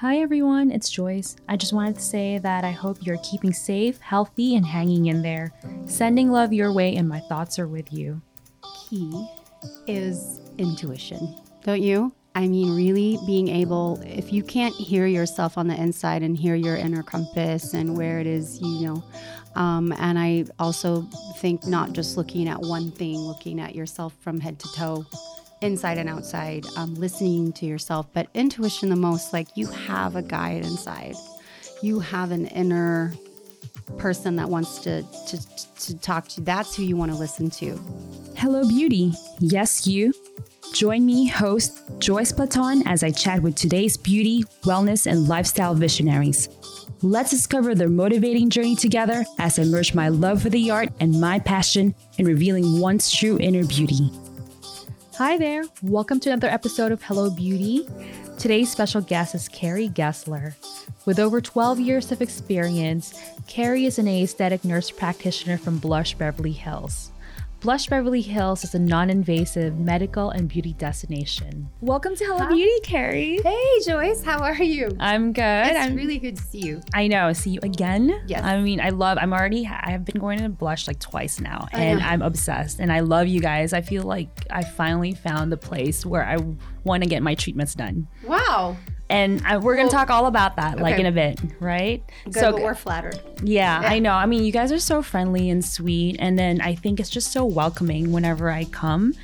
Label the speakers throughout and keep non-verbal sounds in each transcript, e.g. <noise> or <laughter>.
Speaker 1: Hi everyone, it's Joyce. I just wanted to say that I hope you're keeping safe, healthy, and hanging in there. Sending love your way, and my thoughts are with you.
Speaker 2: Key is intuition, don't you? I mean, really being able, if you can't hear yourself on the inside and hear your inner compass and where it is, you know. Um, and I also think not just looking at one thing, looking at yourself from head to toe inside and outside, um, listening to yourself, but intuition the most like you have a guide inside. You have an inner person that wants to, to, to talk to you. That's who you want to listen to.
Speaker 1: Hello, beauty. Yes, you. Join me, host Joyce Platon, as I chat with today's beauty, wellness, and lifestyle visionaries. Let's discover their motivating journey together as I merge my love for the art and my passion in revealing one's true inner beauty. Hi there. Welcome to another episode of Hello Beauty. Today's special guest is Carrie Gessler. With over 12 years of experience, Carrie is an aesthetic nurse practitioner from Blush Beverly Hills. Blush Beverly Hills is a non invasive medical and beauty destination. Welcome to Hello
Speaker 2: Hi.
Speaker 1: Beauty, Carrie.
Speaker 2: Hey, Joyce, how are you?
Speaker 1: I'm good.
Speaker 2: It's
Speaker 1: I'm
Speaker 2: really good to see you.
Speaker 1: I know. See you again.
Speaker 2: Yes.
Speaker 1: I mean, I love. I'm already. I have been going to Blush like twice now,
Speaker 2: I
Speaker 1: and
Speaker 2: know.
Speaker 1: I'm obsessed. And I love you guys. I feel like I finally found the place where I want to get my treatments done.
Speaker 2: Wow.
Speaker 1: And I, we're gonna
Speaker 2: Well,
Speaker 1: talk all about that like in a bit, right?
Speaker 2: Good,
Speaker 1: so
Speaker 2: we're flattered.
Speaker 1: yeah,
Speaker 2: Yeah.
Speaker 1: I know. I mean, you guys are so friendly and sweet, and then I think it's just so welcoming whenever I come.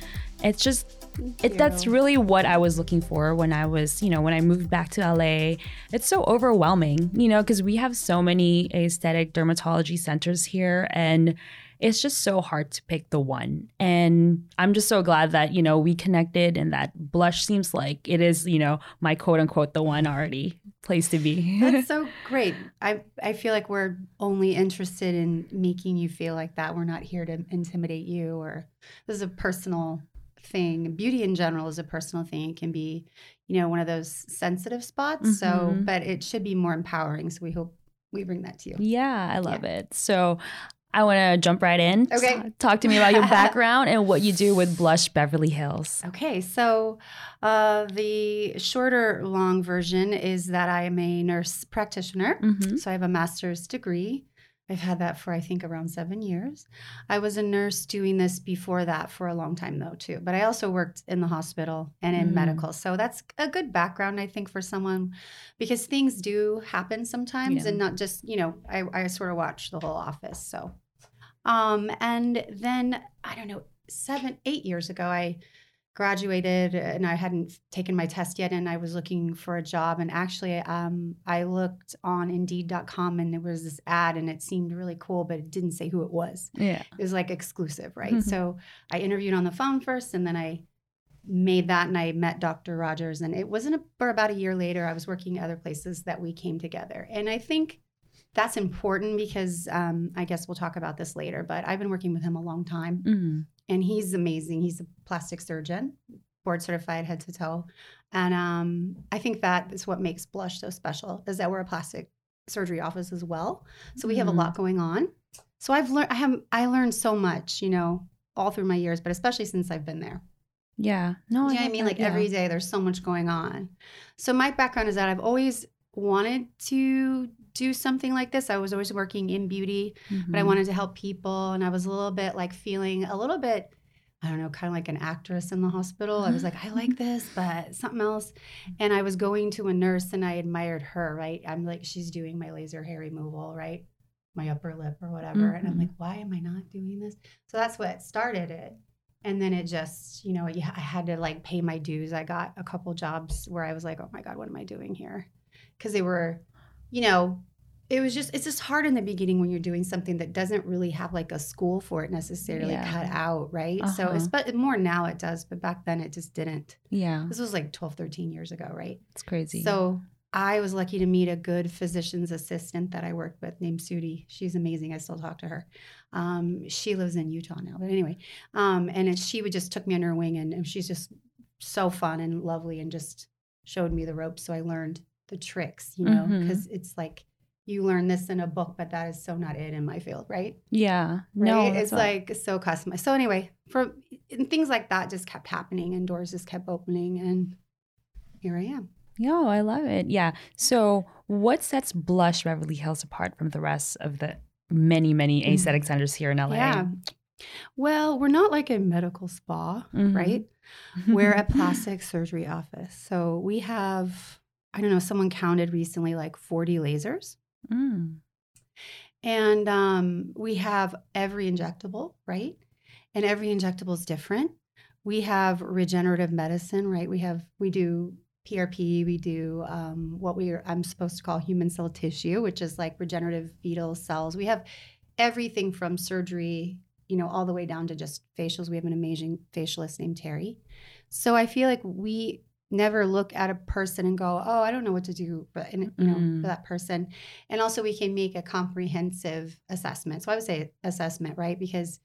Speaker 1: It's just it, that's really what I was looking for when I was, you know, when I moved back to LA. It's so overwhelming, you know, because we have so many aesthetic dermatology centers here and it's just so hard to pick the one. And I'm just so glad that, you know, we connected and that blush seems like it is, you know, my quote unquote the one already place to be.
Speaker 2: That's <laughs> so great. I, I feel like we're only interested in making you feel like that. We're not here to intimidate you or this is a personal thing. Beauty in general is a personal thing. It can be, you know, one of those sensitive spots. So,
Speaker 1: Mhm.
Speaker 2: but it should be more empowering. So we hope we bring that to you.
Speaker 1: Yeah, I love it. So I want to jump right in.
Speaker 2: Okay.
Speaker 1: Talk to me about your <laughs> background and what you do with Blush Beverly Hills.
Speaker 2: Okay, so uh, the shorter long version is that I am a nurse practitioner.
Speaker 1: Mm-hmm.
Speaker 2: So I have a master's degree. I've had that for I think around seven years. I was a nurse doing this before that for a long time though too. But I also worked in the hospital and in
Speaker 1: Mm.
Speaker 2: medical, so that's a good background I think for someone because things do happen sometimes,
Speaker 1: Yeah.
Speaker 2: and not just you know I, I sort of watch the whole office. So, um, and then I don't know seven eight years ago I graduated and I hadn't taken my test yet and I was looking for a job and actually um, I looked on indeed.com and there was this ad and it seemed really cool but it didn't say who it was.
Speaker 1: Yeah.
Speaker 2: It was like exclusive, right?
Speaker 1: Mhm.
Speaker 2: So I interviewed on the phone first and then I made that and I met Dr. Rogers and it wasn't a, for about a year later I was working other places that we came together. And I think that's important because um, I guess we'll talk about this later, but I've been working with him a long time
Speaker 1: Mm-hmm.
Speaker 2: and he's amazing. He's a plastic surgeon, board certified head to toe, and um, I think that is what makes Blush so special is that we're a plastic surgery office as well. So we have
Speaker 1: Mhm.
Speaker 2: a lot going on. So I've learned. I have. I learned so much, you know, all through my years, but especially since I've been there.
Speaker 1: Yeah. No,
Speaker 2: Do you know what I mean?
Speaker 1: that,
Speaker 2: Like
Speaker 1: yeah.
Speaker 2: every day, there's so much going on. So my background is that I've always wanted to do something like this. I was always working in beauty but I
Speaker 1: Mhm.
Speaker 2: wanted to help people. And I was a little bit like feeling a little bit, I don't know, kind of like an actress in the hospital. I was like, I like <laughs> this, but something else. And I was going to a nurse and I admired her, right? I'm like, she's doing my laser hair removal, right? My upper lip or whatever. And I'm
Speaker 1: Mhm.
Speaker 2: like, why am I not doing this? So that's what started it. And then it just, you know, I had to like pay my dues. I got a couple jobs where I was like, oh my God, what am I doing here? Because they were, you know, it was just it's just hard in the beginning when you're doing something that doesn't really have like a school for it necessarily
Speaker 1: Yeah.
Speaker 2: cut out right so
Speaker 1: Uh-huh.
Speaker 2: it's but more now it does but back then it just didn't
Speaker 1: Yeah.
Speaker 2: this was like 12 13 years ago right
Speaker 1: It's crazy.
Speaker 2: so i was lucky to meet a good physician's assistant that i worked with named sudi she's amazing i still talk to her um, she lives in utah now but anyway um, and it, she would just took me under her wing and, and she's just so fun and lovely and just showed me the ropes so i learned the tricks you know because it's like you learn this in a book but that is so not it in my field right
Speaker 1: yeah. No,
Speaker 2: right?
Speaker 1: that's
Speaker 2: it's
Speaker 1: what-
Speaker 2: like so customized so anyway for and things like that just kept happening and doors just kept opening and here i am
Speaker 1: Yo, I love it. Yeah. So, what sets Blush Beverly Hills apart from the rest of the many, many aesthetic centers here in LA?
Speaker 2: Yeah. Well, we're not like a medical spa,
Speaker 1: Mhm.
Speaker 2: right? We're a <laughs> plastic surgery office. So we have, I don't know, someone counted recently like 40 lasers.
Speaker 1: Mm.
Speaker 2: And um, we have every injectable, right? And every injectable is different. We have regenerative medicine, right? We have, we do PRP, we do um, what we are, I'm supposed to call human cell tissue, which is like regenerative fetal cells. We have everything from surgery, you know, all the way down to just facials. We have an amazing facialist named Terry. So I feel like we never look at a person and go, "Oh, I don't know what to do," but you know,
Speaker 1: Mm.
Speaker 2: for that person. And also, we can make a comprehensive assessment. So I would say assessment, right? Because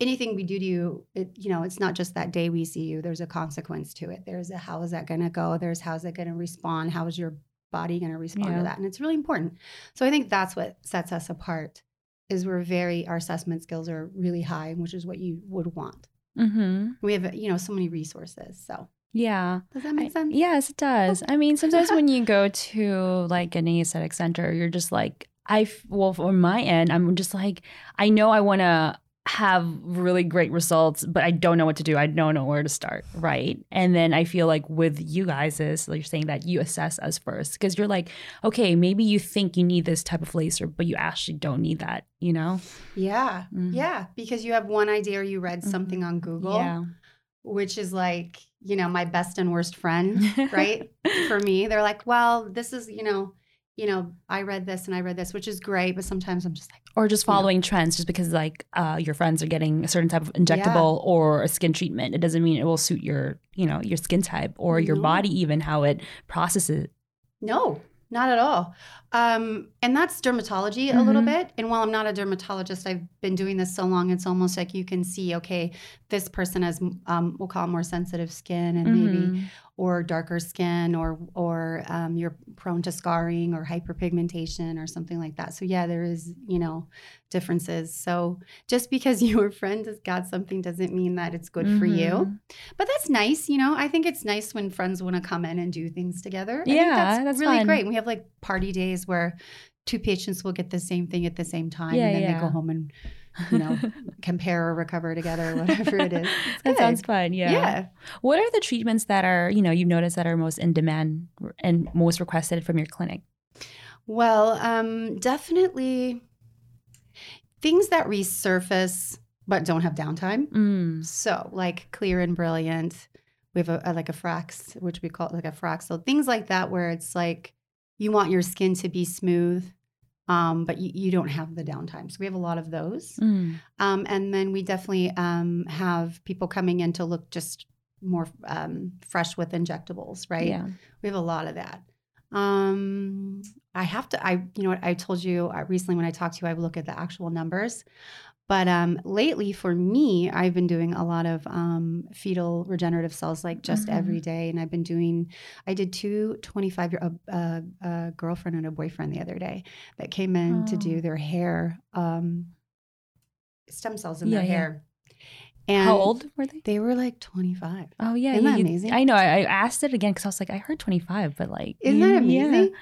Speaker 2: anything we do to you, it, you know, it's not just that day we see you. There's a consequence to it. There's a how is that going to go? There's how's it going to respond? How is your body going to respond
Speaker 1: Yeah.
Speaker 2: to that? And it's really important. So I think that's what sets us apart. Is we're very our assessment skills are really high, which is what you would want.
Speaker 1: hmm
Speaker 2: We have you know so many resources. So
Speaker 1: Yeah.
Speaker 2: does that make
Speaker 1: I-
Speaker 2: sense?
Speaker 1: yes, it does. I mean, sometimes when you go <laughs> to like an aesthetic center, you're just like, I, well, from my end, I'm just like, I know I want to have really great results, but I don't know what to do. I don't know where to start. Right. And then I feel like with you guys is you're saying that you assess us first because you're like, okay, maybe you think you need this type of laser, but you actually don't need that, you know?
Speaker 2: Yeah,
Speaker 1: Mhm.
Speaker 2: yeah. Because you have one idea or you read
Speaker 1: Mhm.
Speaker 2: something on Google,
Speaker 1: Yeah.
Speaker 2: which is like you know my best and worst friend, right? <laughs> For me, they're like, well, this is you know, you know, I read this and I read this, which is great, but sometimes I'm just like,
Speaker 1: or just
Speaker 2: you know.
Speaker 1: following trends just because like uh, your friends are getting a certain type of injectable or a skin treatment it doesn't mean it will suit your you know your skin type or your
Speaker 2: No.
Speaker 1: body even how it processes
Speaker 2: No, not at all. Um, and that's dermatology a little
Speaker 1: Mhm.
Speaker 2: bit. And while I'm not a dermatologist, I've been doing this so long, it's almost like you can see, okay, this person has, um, we'll call more sensitive skin and maybe,
Speaker 1: Mhm.
Speaker 2: or darker skin, or, or um, you're prone to scarring or hyperpigmentation or something like that. So, yeah, there is, you know, differences. So, just because <laughs> your friend has got something doesn't mean that it's good for you.
Speaker 1: Mhm.
Speaker 2: But that's nice, you know. I think it's nice when friends want to come in and do things together. I think
Speaker 1: Yeah,
Speaker 2: that's,
Speaker 1: that's
Speaker 2: really
Speaker 1: fun.
Speaker 2: great. We have like party days where two patients will get the same thing at the same time,
Speaker 1: Yeah,
Speaker 2: and then they go home and you know <laughs> compare or recover together, or whatever it is. <laughs>
Speaker 1: That sounds fun yeah.
Speaker 2: yeah.
Speaker 1: what are the treatments that are you know you've noticed that are most in demand and most requested from your clinic
Speaker 2: Well, um, definitely things that resurface but don't have downtime.
Speaker 1: mm.
Speaker 2: So, like clear and brilliant. We have a, a- like a frax, which we call like a fraxel. Things like that, where it's like you want your skin to be smooth, um, but you, you don't have the downtime. So we have a lot of those.
Speaker 1: Mm.
Speaker 2: Um, and then we definitely um, have people coming in to look just more um, fresh with injectables, right?
Speaker 1: yeah
Speaker 2: We have a lot of that. Um, I have to, I, you know what, I told you uh, recently when I talked to you, I look at the actual numbers. But um, lately, for me, I've been doing a lot of um, fetal regenerative cells, like just
Speaker 1: Mhm.
Speaker 2: every day. And I've been doing, I did two 25 year, a, girlfriend and a boyfriend the other day that came in to
Speaker 1: Oh.
Speaker 2: do their hair, um, stem cells in
Speaker 1: Yeah,
Speaker 2: their
Speaker 1: yeah.
Speaker 2: And
Speaker 1: how old were they
Speaker 2: They were like 25.
Speaker 1: oh yeah
Speaker 2: Isn't
Speaker 1: you-
Speaker 2: that amazing?
Speaker 1: i know I, I asked it again because i was like i heard 25 but like
Speaker 2: Isn't that amazing? yeah.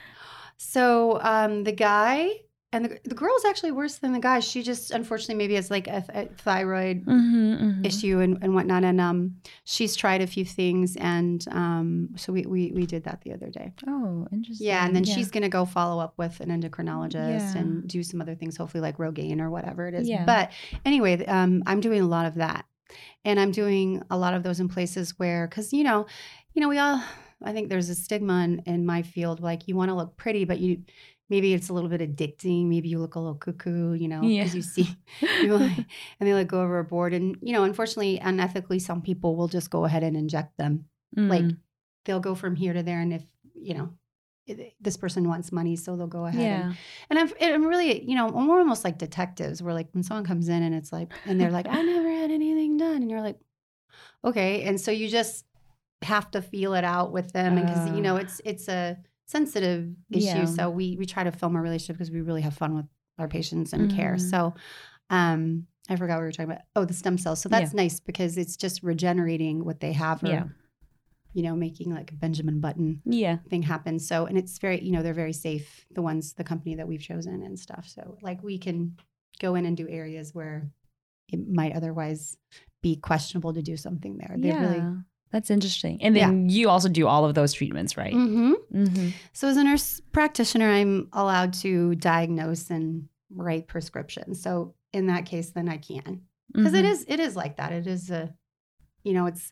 Speaker 2: So um, the guy and the, the girl is actually worse than the guy. She just unfortunately maybe has like a, a thyroid
Speaker 1: Mhm, mhm.
Speaker 2: issue and, and whatnot. And um, she's tried a few things, and um, so we, we we did that the other day.
Speaker 1: oh interesting
Speaker 2: Yeah, and then she's gonna go follow up with an endocrinologist
Speaker 1: Yeah.
Speaker 2: and do some other things, hopefully like Rogaine or whatever it is.
Speaker 1: Yeah.
Speaker 2: But anyway, um, I'm doing a lot of that, and I'm doing a lot of those in places where, because you know, you know, we all, I think there's a stigma in, in my field, like you want to look pretty, but you. Maybe it's a little bit addicting. Maybe you look a little cuckoo, you know, because
Speaker 1: Yeah.
Speaker 2: you see <laughs> <laughs> and they like go overboard. And you know, unfortunately, unethically, some people will just go ahead and inject them like
Speaker 1: Mm.
Speaker 2: they'll go from here to there and if you know this person wants money so they'll go ahead and,
Speaker 1: yeah
Speaker 2: and I'm, I'm really you know we're almost like detectives we're like when someone comes in and it's like and they're like i never had anything done and you're like okay and so you just have to feel it out with them because you know
Speaker 1: Uh.
Speaker 2: it's it's a sensitive issue
Speaker 1: Yeah.
Speaker 2: so we we try to film our relationship because we really have fun with our patients and care
Speaker 1: Mhm.
Speaker 2: so um i forgot what we were talking about oh the stem cells so that's nice because it's just regenerating what they have or
Speaker 1: Yeah.
Speaker 2: you know, making like a Benjamin Button
Speaker 1: Yeah.
Speaker 2: thing happen. So, and it's very, you know, they're very safe, the ones, the company that we've chosen and stuff. So, like, we can go in and do areas where it might otherwise be questionable to do something there. They
Speaker 1: yeah.
Speaker 2: really.
Speaker 1: That's interesting. And then you also do all of those treatments, right?
Speaker 2: hmm
Speaker 1: Mm-hmm.
Speaker 2: So, as a nurse practitioner, I'm allowed to diagnose and write prescriptions. So, in that case, then I can because
Speaker 1: Mm-hmm.
Speaker 2: it is it is like that. It is a, you know, it's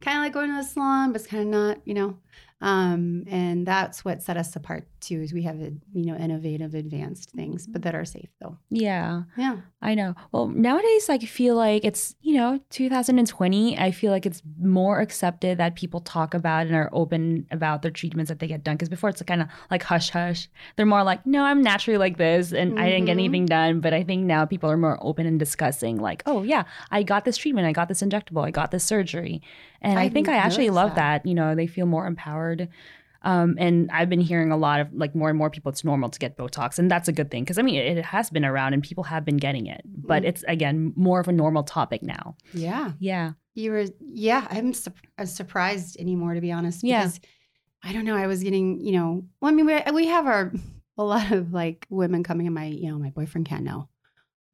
Speaker 2: kind of like going to the salon, but it's kind of not, you know. Um, and that's what set us apart too. Is we have a, you know innovative, advanced things, but that are safe though.
Speaker 1: Yeah.
Speaker 2: Yeah.
Speaker 1: I know. Well, nowadays, like, I feel like it's, you know, 2020. I feel like it's more accepted that people talk about and are open about their treatments that they get done. Because before it's kind of like hush hush. They're more like, no, I'm naturally like this and I didn't get
Speaker 2: Mhm.
Speaker 1: anything done. But I think now people are more open and discussing, like, oh, yeah, I got this treatment. I got this injectable. I got this surgery. And I,
Speaker 2: I
Speaker 1: think I actually love
Speaker 2: that.
Speaker 1: that. You know, they feel more empowered. Um, and I've been hearing a lot of like more and more people, it's normal to get Botox. And that's a good thing because I mean, it, it has been around and people have been getting it, but
Speaker 2: Mm.
Speaker 1: it's again more of a normal topic now.
Speaker 2: Yeah.
Speaker 1: Yeah.
Speaker 2: You were, yeah. I'm su- uh, surprised anymore, to be honest.
Speaker 1: Yeah.
Speaker 2: Because I don't know. I was getting, you know, well, I mean, we, we have our <laughs> a lot of like women coming in. My, you know, my boyfriend can't know,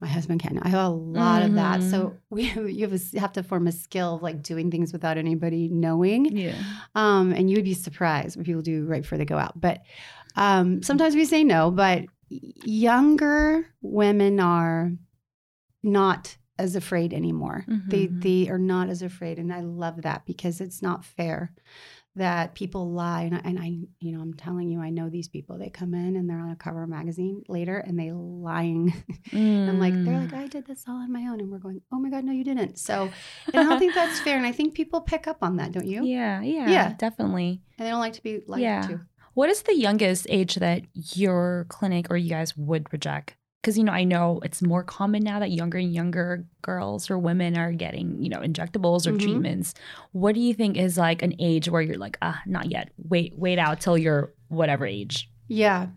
Speaker 2: my husband can't. I have a lot of that. So we you have, a, have to form a skill of like doing things without anybody knowing.
Speaker 1: Yeah.
Speaker 2: Um, and you would be surprised what people do right before they go out. But um, sometimes we say no, but younger women are not as afraid anymore. They
Speaker 1: Mhm.
Speaker 2: they are not as afraid, and I love that because it's not fair that people lie. And I, and I, you know, I'm telling you, I know these people. They come in and they're on a cover magazine later, and they lying. <laughs> I'm like, they're like, mm. I did this all on my own, and we're going, oh my god, no, you didn't. So, and I don't think that's fair. And I think people pick up on that, don't you?
Speaker 1: yeah, yeah,
Speaker 2: Yeah.
Speaker 1: definitely.
Speaker 2: And they don't like to be lied
Speaker 1: Yeah.
Speaker 2: to.
Speaker 1: What is the youngest age that your clinic or you guys would reject? Because you know, I know it's more common now that younger and younger girls or women are getting, you know, injectables or
Speaker 2: Mhm.
Speaker 1: treatments. What do you think is like an age where you're like, ah, not yet. Wait, wait out till you're whatever age.
Speaker 2: Yeah.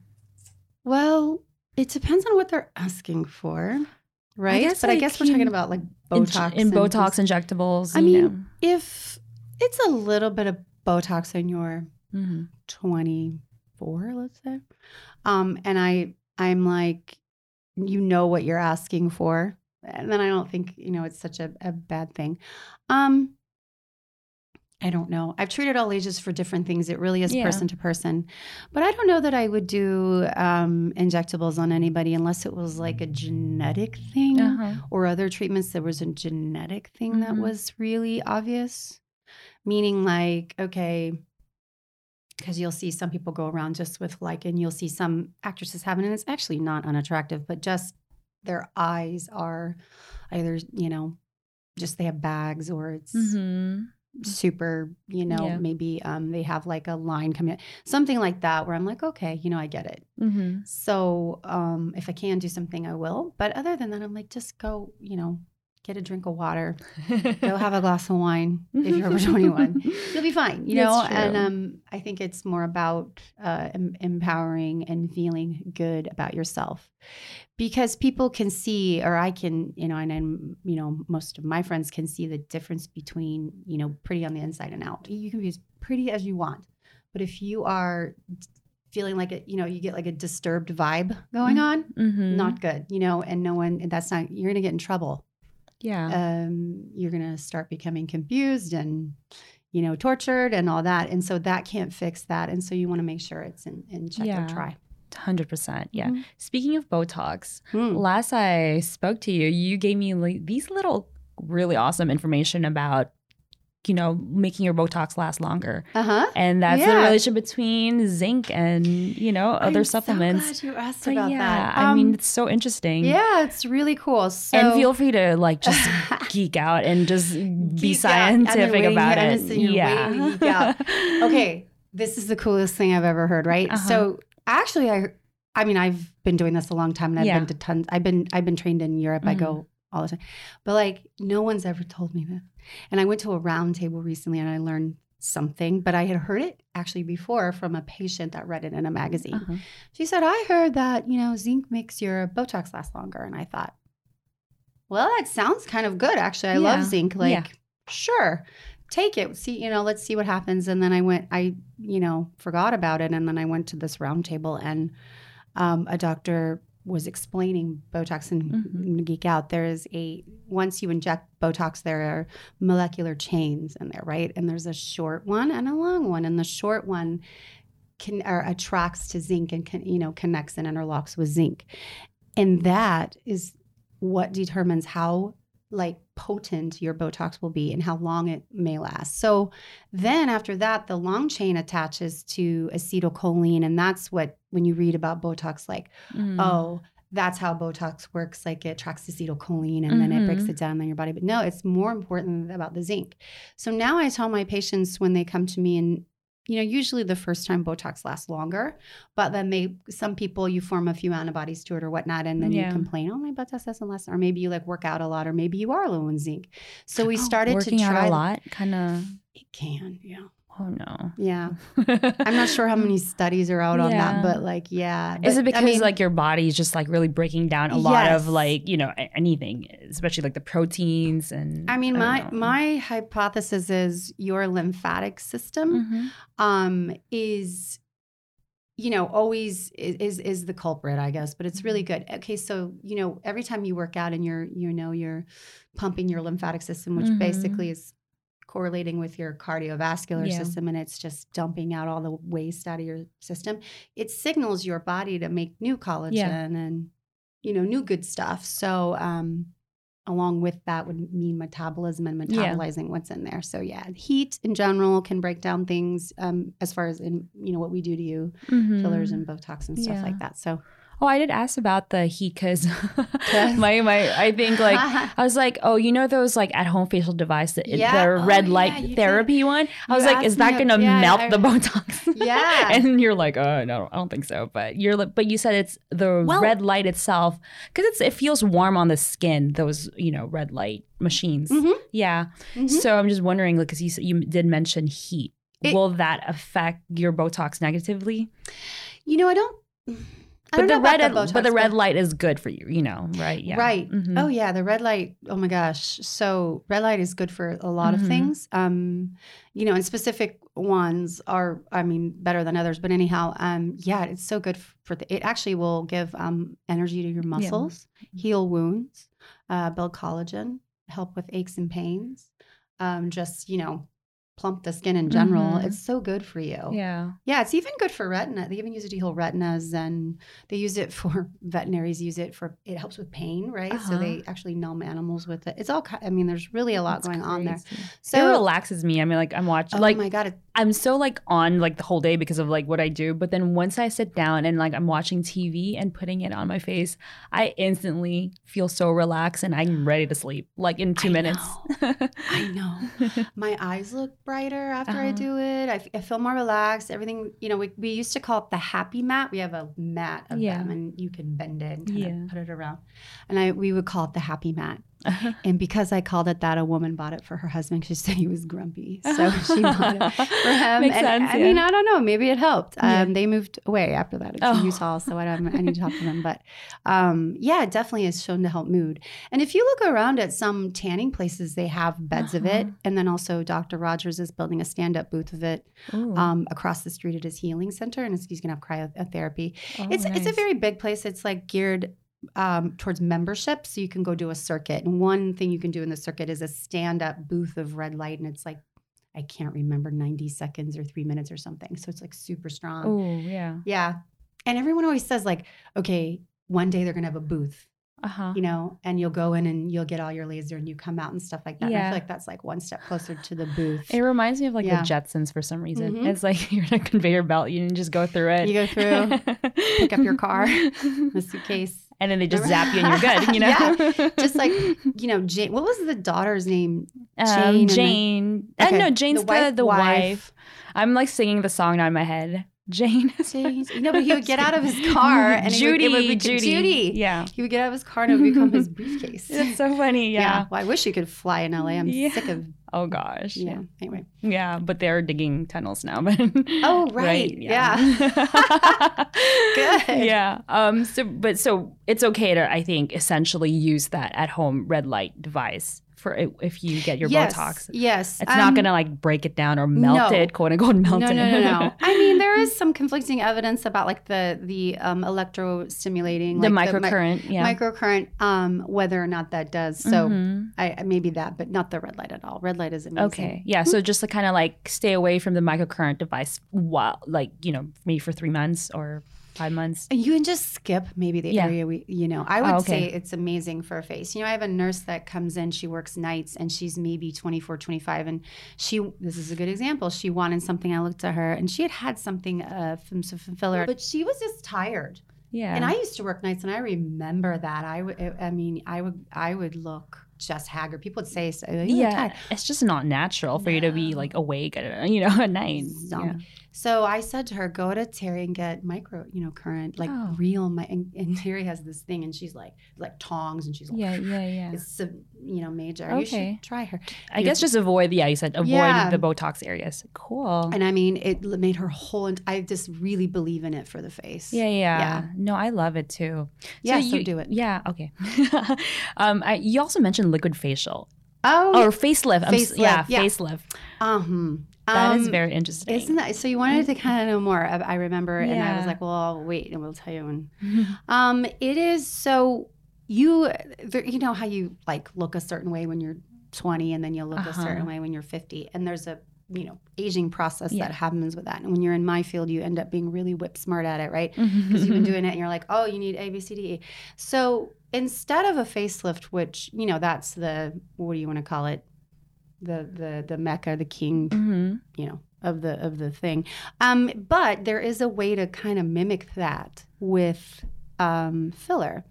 Speaker 2: Well, it depends on what they're asking for, right?
Speaker 1: guess,
Speaker 2: but I guess we're talking about like Botox.
Speaker 1: in,
Speaker 2: and
Speaker 1: Botox injectables.
Speaker 2: I mean,
Speaker 1: know.
Speaker 2: if it's a little bit of Botox and you're
Speaker 1: Mhm.
Speaker 2: 24, let's say, um, and I, I'm like, you know what you're asking for, and then I don't think you know it's such a, a bad thing. Um, I don't know. I've treated all ages for different things. It really is
Speaker 1: Yeah.
Speaker 2: person to person. But I don't know that I would do um, injectables on anybody unless it was like a genetic thing
Speaker 1: Uh-huh.
Speaker 2: or other treatments. There was a genetic thing that
Speaker 1: Mhm.
Speaker 2: was really obvious, meaning like, okay, because you'll see some people go around just with like, and you'll see some actresses having, and it's actually not unattractive, but just their eyes are either, you know, just they have bags or it's
Speaker 1: Mhm.
Speaker 2: super, you know,
Speaker 1: Yeah.
Speaker 2: maybe um, they have like a line coming, something like that, where I'm like, okay, you know, I get it.
Speaker 1: Mhm.
Speaker 2: So um, if I can do something, I will. But other than that, I'm like, just go, you know, get a drink of water, <laughs> go have a glass of wine if you're <laughs> over 21. You'll be fine, you know. And um, I think it's more about uh, em- empowering and feeling good about yourself, because people can see, or I can, you know, and then you know, most of my friends can see the difference between, you know, pretty on the inside and out. You can be as pretty as you want, but if you are feeling like it, you know, you get like a disturbed vibe going on,
Speaker 1: Mhm.
Speaker 2: not good, you know, and no one, that's not, you're gonna get in trouble
Speaker 1: yeah.
Speaker 2: um, you're going to start becoming confused and you know tortured and all that and so that can't fix that and so you want to make sure it's in, in check
Speaker 1: Yeah.
Speaker 2: or try
Speaker 1: Hundred percent. Yeah.
Speaker 2: Mhm.
Speaker 1: Speaking of Botox,
Speaker 2: Hmm.
Speaker 1: last I spoke to you, you gave me like, these little really awesome information about, you know, making your Botox last longer,
Speaker 2: uh-huh
Speaker 1: and that's the
Speaker 2: Yeah.
Speaker 1: relationship between zinc and you know other
Speaker 2: I'm
Speaker 1: supplements.
Speaker 2: so glad you asked
Speaker 1: But
Speaker 2: about
Speaker 1: yeah,
Speaker 2: that
Speaker 1: I mean,
Speaker 2: Um,
Speaker 1: it's so interesting.
Speaker 2: yeah it's really cool so
Speaker 1: and feel free to like just <laughs> geek out and just be
Speaker 2: Geek out. I've been
Speaker 1: scientific about it. yeah.
Speaker 2: waiting to geek out. <laughs> okay this is the coolest thing i've ever heard right
Speaker 1: Uh-huh.
Speaker 2: so actually i i mean i've been doing this a long time and i've
Speaker 1: Yeah.
Speaker 2: been to tons i've been i've been trained in europe i
Speaker 1: Mhm.
Speaker 2: go all the time but like no one's ever told me this and i went to a round table recently and i learned something but i had heard it actually before from a patient that read it in a magazine
Speaker 1: Uh-huh.
Speaker 2: she said i heard that you know zinc makes your botox last longer and i thought well that sounds kind of good actually i
Speaker 1: Yeah.
Speaker 2: love zinc like
Speaker 1: Yeah.
Speaker 2: sure take it. See, you know, let's see what happens. And then I went, I, you know, forgot about it. And then I went to this roundtable and um, a doctor was explaining Botox and
Speaker 1: Mhm.
Speaker 2: geek out. There is a once you inject Botox, there are molecular chains in there, right? And there's a short one and a long one, and the short one can or attracts to zinc and can, you know connects and interlocks with zinc, and that is what determines how like potent your Botox will be and how long it may last. So then after that, the long chain attaches to acetylcholine, and that's what when you read about Botox, like
Speaker 1: Mm.
Speaker 2: oh, that's how Botox works. Like it tracks acetylcholine and then it breaks
Speaker 1: Mhm.
Speaker 2: it down in your body. But no, it's more important about the zinc. So now I tell my patients when they come to me and you know, usually the first time Botox lasts longer, but then they, some people, you form a few antibodies to it or whatnot, and then
Speaker 1: Yeah.
Speaker 2: you complain, oh, my Botox doesn't last, or maybe you like work out a lot, or maybe you are low in zinc. So we
Speaker 1: Oh,
Speaker 2: started to try
Speaker 1: out a lot, kind of.
Speaker 2: It can, yeah,
Speaker 1: Oh no.
Speaker 2: yeah. <laughs> I'm not sure how many studies are out on
Speaker 1: Yeah.
Speaker 2: that, but like, yeah.
Speaker 1: Is it because
Speaker 2: I mean,
Speaker 1: like your body is just like really breaking down a lot of like you know anything, especially like the proteins and?
Speaker 2: I mean,
Speaker 1: don't
Speaker 2: my
Speaker 1: know.
Speaker 2: my hypothesis is your lymphatic system
Speaker 1: Mhm.
Speaker 2: um, is, you know, always is, is is the culprit, I guess. But it's really
Speaker 1: Mm-hmm.
Speaker 2: good. Okay, so you know, every time you work out and you're you know you're pumping your lymphatic system, which
Speaker 1: Mhm.
Speaker 2: basically is correlating with your cardiovascular
Speaker 1: Yeah.
Speaker 2: system and it's just dumping out all the waste out of your system it signals your body to make new collagen and you know new good stuff so um along with that would mean metabolism and
Speaker 1: Yeah.
Speaker 2: metabolizing what's in there so yeah heat in general can break down things um as far as in you know what we do to you fillers
Speaker 1: Mhm.
Speaker 2: and botox and stuff
Speaker 1: Yeah.
Speaker 2: like that so
Speaker 1: Oh, I did ask about the heat because <laughs> my my I think like <laughs> I was like, oh, you know those like at home facial device, the,
Speaker 2: Yeah.
Speaker 1: the
Speaker 2: Oh,
Speaker 1: red
Speaker 2: yeah,
Speaker 1: light
Speaker 2: did.
Speaker 1: therapy one. I was like, is that gonna
Speaker 2: yeah,
Speaker 1: melt
Speaker 2: I-
Speaker 1: the Botox? <laughs>
Speaker 2: Yeah.
Speaker 1: and you're like, oh no, I don't think so. But you're like, but you said it's the
Speaker 2: Well-
Speaker 1: red light itself because it's it feels warm on the skin. Those you know red light machines.
Speaker 2: Mhm.
Speaker 1: Yeah.
Speaker 2: Mhm.
Speaker 1: So I'm just wondering, like, because you you did mention heat.
Speaker 2: It-
Speaker 1: Will that affect your Botox negatively?
Speaker 2: you know i don't
Speaker 1: But the red,
Speaker 2: the Botox,
Speaker 1: but the red
Speaker 2: but-
Speaker 1: light is good for you, you know, right? Yeah.
Speaker 2: Right.
Speaker 1: Mhm.
Speaker 2: Oh yeah, the red light. Oh my gosh. So red light is good for a lot
Speaker 1: Mhm.
Speaker 2: of things. Um, you know, and specific ones are, I mean, better than others. But anyhow, um, yeah, it's so good for the. It actually will give um energy to your muscles, heal wounds, uh, build collagen, help with aches and pains. Um, just you know, plump the skin in general.
Speaker 1: Mhm.
Speaker 2: It's so good for you.
Speaker 1: Yeah.
Speaker 2: Yeah, it's even good for retina. They even use it to heal retinas, and they use it <laughs> for veterinaries. Use it for it helps with pain, right? So
Speaker 1: Uh-huh.
Speaker 2: they actually numb animals with it. It's all. I mean, there's really a lot
Speaker 1: That's
Speaker 2: going on there. So
Speaker 1: it relaxes me. I mean, like I'm watching,
Speaker 2: Oh
Speaker 1: like
Speaker 2: my god, it,
Speaker 1: I'm so like on like the whole day because of like what I do. But then once I sit down and like I'm watching TV and putting it on my face, I instantly feel so relaxed and I'm ready to sleep like in two
Speaker 2: I
Speaker 1: minutes.
Speaker 2: I <laughs> know. my eyes look brighter after I
Speaker 1: Uh-huh.
Speaker 2: do it. I, f- I feel more relaxed. Everything, you know, we, we used to call it the happy mat. We have a mat of
Speaker 1: Yeah.
Speaker 2: them, and you can bend it and kind
Speaker 1: Yeah.
Speaker 2: of put it around. And I we would call it the happy mat. <laughs> And because I called it that, a woman bought it for her husband. She said he was grumpy, so <laughs> she bought it for him.
Speaker 1: Makes
Speaker 2: and
Speaker 1: sense,
Speaker 2: I
Speaker 1: yeah.
Speaker 2: mean, I don't know. Maybe it helped.
Speaker 1: Yeah.
Speaker 2: Um, they moved away after that to
Speaker 1: Oh.
Speaker 2: Utah, so I, don't, I need to talk to them. But um, yeah, it definitely is shown to help mood. And if you look around at some tanning places, they have beds of it,
Speaker 1: Uh-huh.
Speaker 2: and then also Dr. Rogers is building a stand-up booth of it um, across the street at his healing center, and he's going to have cryotherapy.
Speaker 1: Oh,
Speaker 2: it's it's a very big place. It's like geared um, towards membership, so you can go do a circuit. And one thing you can do in the circuit is a stand-up booth of red light, and it's like I can't remember ninety seconds or three minutes or something. So it's like super strong.
Speaker 1: Oh yeah.
Speaker 2: Yeah, and everyone always says like, okay, one day they're gonna have a booth,
Speaker 1: Uh huh.
Speaker 2: you know, and you'll go in and you'll get all your laser and you come out and stuff like that. And I
Speaker 1: Yeah.
Speaker 2: feel like that's like one step closer to the booth.
Speaker 1: It reminds me of like
Speaker 2: Yeah.
Speaker 1: the Jetsons for some reason.
Speaker 2: Mhm.
Speaker 1: It's like <laughs> you're in a conveyor belt. You can just go through it.
Speaker 2: You go through, pick up your car, <laughs> the suitcase.
Speaker 1: And then they just zap you and you're good. You <laughs> know,
Speaker 2: Yeah. <laughs> Just like you know, Jane. What was the daughter's name?
Speaker 1: um,
Speaker 2: Jane and
Speaker 1: Jane.
Speaker 2: the-
Speaker 1: uh,
Speaker 2: Okay,
Speaker 1: no,
Speaker 2: the
Speaker 1: Jane's the
Speaker 2: wife-
Speaker 1: the, wife.
Speaker 2: wife.
Speaker 1: I'm like singing the song now in my head. Jane. <laughs>
Speaker 2: Jane. No, but he would get out of his <laughs> car and would-
Speaker 1: Judy.
Speaker 2: it would be-
Speaker 1: Judy.
Speaker 2: Judy.
Speaker 1: Yeah.
Speaker 2: He would get out of his car and it would become his <laughs> briefcase.
Speaker 1: That's so funny. Yeah.
Speaker 2: Well, I wish you could fly in LA. I'm
Speaker 1: Yeah.
Speaker 2: sick of.
Speaker 1: Oh gosh.
Speaker 2: Yeah. Anyway.
Speaker 1: Yeah, but they're digging tunnels now. But
Speaker 2: Oh, right. Yeah. Good.
Speaker 1: Yeah. Um. So, but so it's okay to, I think, essentially use that at-home red light device for if you get your
Speaker 2: yes,
Speaker 1: Botox?
Speaker 2: Yes.
Speaker 1: It's not
Speaker 2: Um,
Speaker 1: gonna like break it down or melt
Speaker 2: no.
Speaker 1: it, quote unquote, melt
Speaker 2: no,
Speaker 1: it.
Speaker 2: no, no, no. <laughs> I mean, there is some conflicting evidence about like the the um, electro stimulating,
Speaker 1: the
Speaker 2: like mi-
Speaker 1: microcurrent, yeah.
Speaker 2: microcurrent, um, whether or not that does. So
Speaker 1: Mhm.
Speaker 2: I maybe that, but not the red light at all. Red light is amazing.
Speaker 1: Okay. Yeah. So just to kind of like stay away from the microcurrent device while, like, you know, maybe for three months or five months.
Speaker 2: And You can just skip maybe the
Speaker 1: Yeah.
Speaker 2: area we, you know, I would
Speaker 1: Oh, okay.
Speaker 2: say it's amazing for a face. You know, I have a nurse that comes in, she works nights and she's maybe 24, 25. And she, this is a good example. She wanted something. I looked at her and she had had something uh, from some filler, but she was just tired.
Speaker 1: Yeah.
Speaker 2: And I used to work nights, and I remember that. I would, I mean, I would, I would look just haggard. People would say, so,
Speaker 1: yeah.
Speaker 2: tired."
Speaker 1: It's just not natural for you to be like awake, you know, <laughs> at night.
Speaker 2: Zombie. So I said to her, "Go to Terry and get micro, you know, current, like
Speaker 1: Oh.
Speaker 2: real." My and, and <laughs> Terry has this thing, and she's like, like tongs, and she's like,
Speaker 1: Yeah. Yeah. Yeah.
Speaker 2: it's a, you know, major. You
Speaker 1: Okay.
Speaker 2: should try her.
Speaker 1: I guess just avoid, the. yeah, you said avoid
Speaker 2: Yeah.
Speaker 1: the Botox areas. Cool.
Speaker 2: And I mean, it made her whole. ent- I just really believe in it for the face.
Speaker 1: Yeah, yeah,
Speaker 2: Yeah.
Speaker 1: No, I love it too.
Speaker 2: Yeah, so
Speaker 1: you
Speaker 2: do it.
Speaker 1: Yeah, okay. <laughs> um, I, you also mentioned liquid facial
Speaker 2: Oh,
Speaker 1: or facelift. I'm
Speaker 2: Facelift,
Speaker 1: yeah,
Speaker 2: yeah.
Speaker 1: facelift.
Speaker 2: uh-huh.
Speaker 1: That is
Speaker 2: Um,
Speaker 1: very interesting.
Speaker 2: Isn't that so? You wanted to kind of know more. I, remember, and I was like, "Well, I'll wait, and we'll tell you." And um, it is so you, there, you know how you like look a certain way when you're 20, and then you look
Speaker 1: Uh-huh.
Speaker 2: a certain way when you're 50, and there's a you know aging process
Speaker 1: Yeah.
Speaker 2: that happens with that. And when you're in my field, you end up being really whip smart at it, right? Because you've been <laughs> doing it, and you're like, "Oh, you need A, B, C, D, E." So instead of a facelift, which you know that's the what do you want to call it? The the the mecca, the king
Speaker 1: hmm
Speaker 2: you know of the of the thing um but there is a way to kind of mimic that with um filler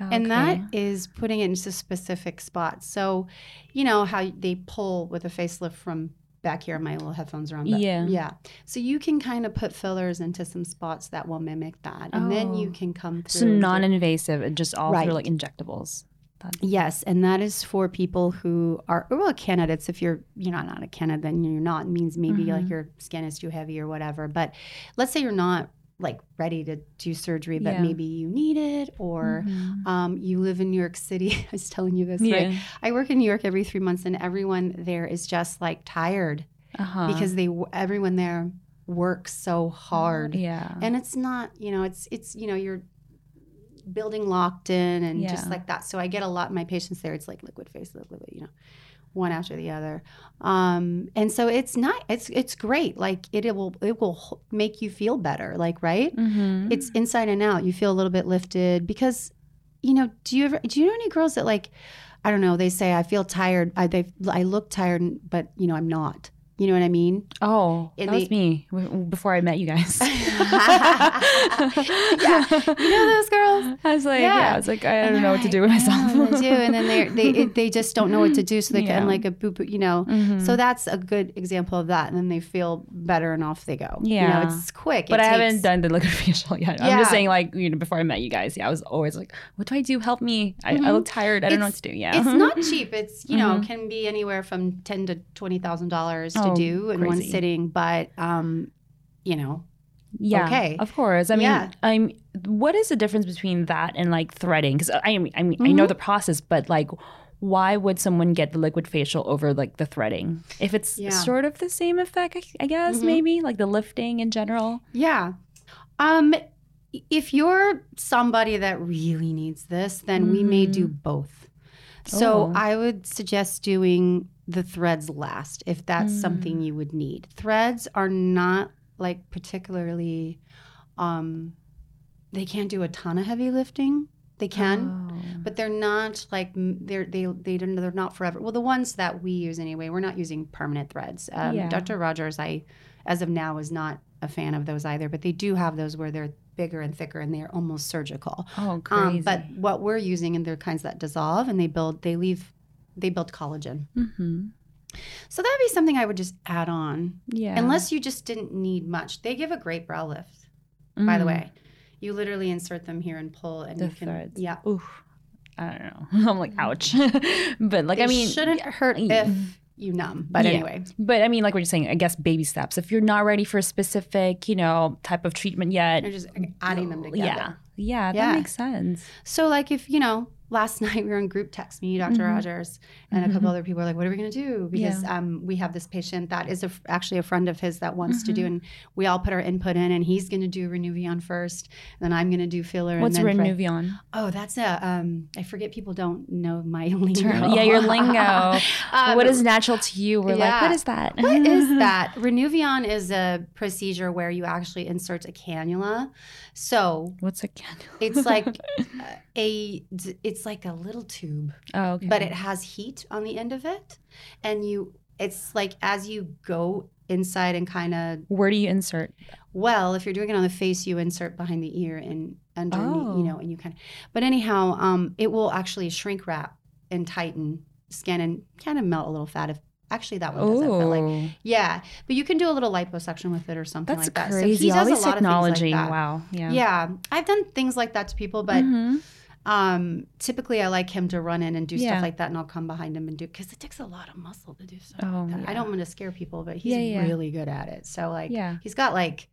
Speaker 2: and that is putting it into specific spots so you know how they pull with a facelift from back here my little headphones are on
Speaker 1: Yeah.
Speaker 2: yeah so you can kind of put fillers into some spots that will mimic that and then you
Speaker 1: Oh.
Speaker 2: can come through
Speaker 1: so non-invasive and just all
Speaker 2: Right.
Speaker 1: through like injectables. That-
Speaker 2: Yes, and that is for people who are well candidates. If you're you're not not a candidate, then you're not. It means maybe like
Speaker 1: Mhm.
Speaker 2: your skin is too heavy or whatever. But let's say you're not like ready to do surgery, but
Speaker 1: Yeah.
Speaker 2: maybe you need it, or
Speaker 1: Mhm.
Speaker 2: um, you live in New York City. <laughs> I was telling you this,
Speaker 1: yeah.
Speaker 2: right? I work in New York every three months, and everyone there is just like tired
Speaker 1: Uh-huh.
Speaker 2: because they everyone there works so hard
Speaker 1: yeah.
Speaker 2: and it's not you know it's it's you know you're building locked in and just like that. So i get a lot of my patients there it's like liquid face liquid you know one after the other. Um and so it's not it's it's great. Like it, it will it will make you feel better like right?
Speaker 1: Mhm.
Speaker 2: it's inside and out. You feel a little bit lifted because you know do you ever do you know any girls that like i don't know they say i feel tired i they i look tired but you know i'm not. You know what i mean?
Speaker 1: Oh,
Speaker 2: in
Speaker 1: that was me before I met you guys. <laughs>
Speaker 2: yeah. You know those <laughs> girls <laughs>
Speaker 1: I was like, yeah,
Speaker 2: Yeah.
Speaker 1: I was like, I don't know what to do with
Speaker 2: I
Speaker 1: myself.
Speaker 2: don't know what to do, and then they they it, they just don't know what to do, so they
Speaker 1: Yeah.
Speaker 2: can like a boop, boop, you know.
Speaker 1: Mhm.
Speaker 2: So that's a good example of that, and then they feel better, and off they go. you
Speaker 1: Yeah.
Speaker 2: know, it's quick.
Speaker 1: but
Speaker 2: It
Speaker 1: I haven't
Speaker 2: takes-
Speaker 1: done the liquid <laughs> facial yet. I'm just saying, like, you know, before I met you guys, yeah, I was always like, what do I do? Help me. I, I
Speaker 2: Mhm.
Speaker 1: look tired. I don't know what to do. Yeah.
Speaker 2: It's not cheap. It's you know
Speaker 1: Mhm.
Speaker 2: can be anywhere from ten to twenty thousand dollars to
Speaker 1: Oh,
Speaker 2: do in one sitting, but um, you know,
Speaker 1: yeah.
Speaker 2: okay.
Speaker 1: Of course. I mean,
Speaker 2: Yeah.
Speaker 1: I'm, what is the difference between that and like threading? Because I mean, I mean, I know
Speaker 2: Mhm.
Speaker 1: the process, but like, why would someone get the liquid facial over like the threading? If it's
Speaker 2: Yeah.
Speaker 1: sort of the same effect, I, I guess
Speaker 2: Mhm.
Speaker 1: maybe like the lifting in general.
Speaker 2: Yeah. Um if you're somebody that really needs this, then we may do both. So
Speaker 1: Oh.
Speaker 2: I would suggest doing the threads last if that's
Speaker 1: Mm.
Speaker 2: something you would need. Threads are not like particularly um they can't do a ton of heavy lifting. They can,
Speaker 1: Oh.
Speaker 2: but they're not like they're they they don't they're not forever. Well, the ones that we use anyway, we're not using permanent threads. Um,
Speaker 1: Yeah.
Speaker 2: Dr. Rogers, I as of now is not a fan of those either, but they do have those where they're bigger and thicker and they're almost surgical.
Speaker 1: Oh, crazy.
Speaker 2: Um, but what we're using, and they're kinds that dissolve and they build, they leave, they build collagen.
Speaker 1: hmm
Speaker 2: So that'd be something I would just add on,
Speaker 1: yeah.
Speaker 2: unless you just didn't need much. They give a great brow lift, by the
Speaker 1: Mm.
Speaker 2: way. You literally insert them here and pull, and
Speaker 1: The
Speaker 2: you can,
Speaker 1: threads.
Speaker 2: yeah.
Speaker 1: Oof. I don't know. <laughs> I'm like, ouch. <laughs> but like,
Speaker 2: It
Speaker 1: I mean,
Speaker 2: shouldn't hurt if you numb. But
Speaker 1: Yeah.
Speaker 2: anyway,
Speaker 1: But I mean, like we're just saying, I guess baby steps. If you're not ready for a specific, you know, type of treatment yet,
Speaker 2: you're just adding them together.
Speaker 1: Yeah, yeah, that
Speaker 2: Yeah.
Speaker 1: makes sense.
Speaker 2: So like if you know last <laughs> night we were in group text, me, doctor
Speaker 1: Mhm.
Speaker 2: Rogers, and a
Speaker 1: Mhm.
Speaker 2: couple other people are like, "What are we going to do?" Because um, we have this patient that is a, actually a friend of his that wants to do,
Speaker 1: Mhm.
Speaker 2: and we all put our input in, and he's going to do Renuvion first, then I'm going to do filler.
Speaker 1: What's
Speaker 2: and then
Speaker 1: Renuvion?
Speaker 2: Oh, that's a. Um, I forget. People don't know my <laughs> lingo.
Speaker 1: Yeah, your lingo. <laughs>
Speaker 2: Um,
Speaker 1: what is natural to you? We're like, what is that?
Speaker 2: What is that? Renuvion is a procedure where you actually insert a cannula. So
Speaker 1: What's a cannula?
Speaker 2: it's like a, it's like a little tube,
Speaker 1: oh, okay.
Speaker 2: but it has heat on the end of it, and you. It's like as you go inside and kind of
Speaker 1: Where do you insert?
Speaker 2: well, if you're doing it on the face, you insert behind the ear and underneath,
Speaker 1: Oh.
Speaker 2: you know, and you kind of. But anyhow, um, it will actually shrink wrap and tighten skin and kind of melt a little fat. If actually that one doesn't, but like
Speaker 1: Oh,
Speaker 2: yeah, but you can do a little liposuction with it or something
Speaker 1: that's
Speaker 2: like that.
Speaker 1: crazy.
Speaker 2: So he
Speaker 1: All
Speaker 2: does
Speaker 1: these
Speaker 2: a lot
Speaker 1: technology.
Speaker 2: of things like that.
Speaker 1: wow. Yeah.
Speaker 2: Yeah, I've done things like that to people, but
Speaker 1: Mhm.
Speaker 2: Um, typically I like him to run in and do
Speaker 1: Yeah.
Speaker 2: stuff like that, and I'll come behind him and do because it takes a lot of muscle to do stuff
Speaker 1: Oh,
Speaker 2: like
Speaker 1: yeah.
Speaker 2: I don't want to scare people, but he's
Speaker 1: Yeah,
Speaker 2: really good at it. So like, he's got like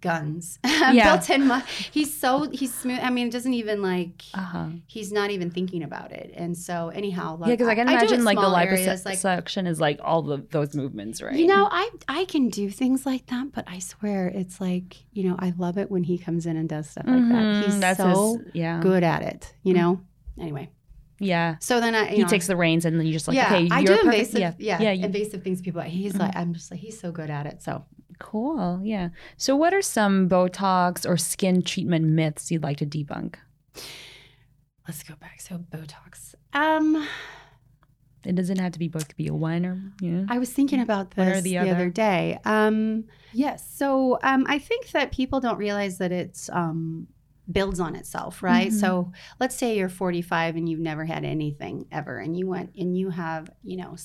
Speaker 2: guns <laughs>
Speaker 1: Yeah.
Speaker 2: built in. My, he's so he's smooth. I mean, it doesn't even like
Speaker 1: Uh huh.
Speaker 2: he's not even thinking about it. And so anyhow, like,
Speaker 1: Yeah, because I can
Speaker 2: it
Speaker 1: imagine like the
Speaker 2: areas,
Speaker 1: liposuction is like all the those movements, right?
Speaker 2: You know, I I can do things like that, but I swear it's like you know I love it when he comes in and does stuff like that.
Speaker 1: Mhm.
Speaker 2: He's
Speaker 1: That's
Speaker 2: so
Speaker 1: his, yeah,
Speaker 2: good at it. You know. Anyway,
Speaker 1: yeah.
Speaker 2: so then I you
Speaker 1: He
Speaker 2: know,
Speaker 1: takes the reins and then you just like,
Speaker 2: yeah,
Speaker 1: okay,
Speaker 2: I
Speaker 1: you're
Speaker 2: do invasive.
Speaker 1: Yeah,
Speaker 2: Yeah,
Speaker 1: yeah. you-
Speaker 2: invasive things. People, he's
Speaker 1: Mhm.
Speaker 2: like, I'm just like, he's so good at it. So
Speaker 1: cool. Yeah. So, what are some Botox or skin treatment myths you'd like to debunk?
Speaker 2: let's go back. So Botox. Um,
Speaker 1: It doesn't have to be both. Could be a one or yeah.
Speaker 2: I was thinking about this
Speaker 1: the
Speaker 2: the,
Speaker 1: other.
Speaker 2: other day. Um, yes. So um, I think that people don't realize that it's um, builds on itself, right?
Speaker 1: Mhm.
Speaker 2: So let's say you're 45 and you've never had anything ever, and you went and you have, you know,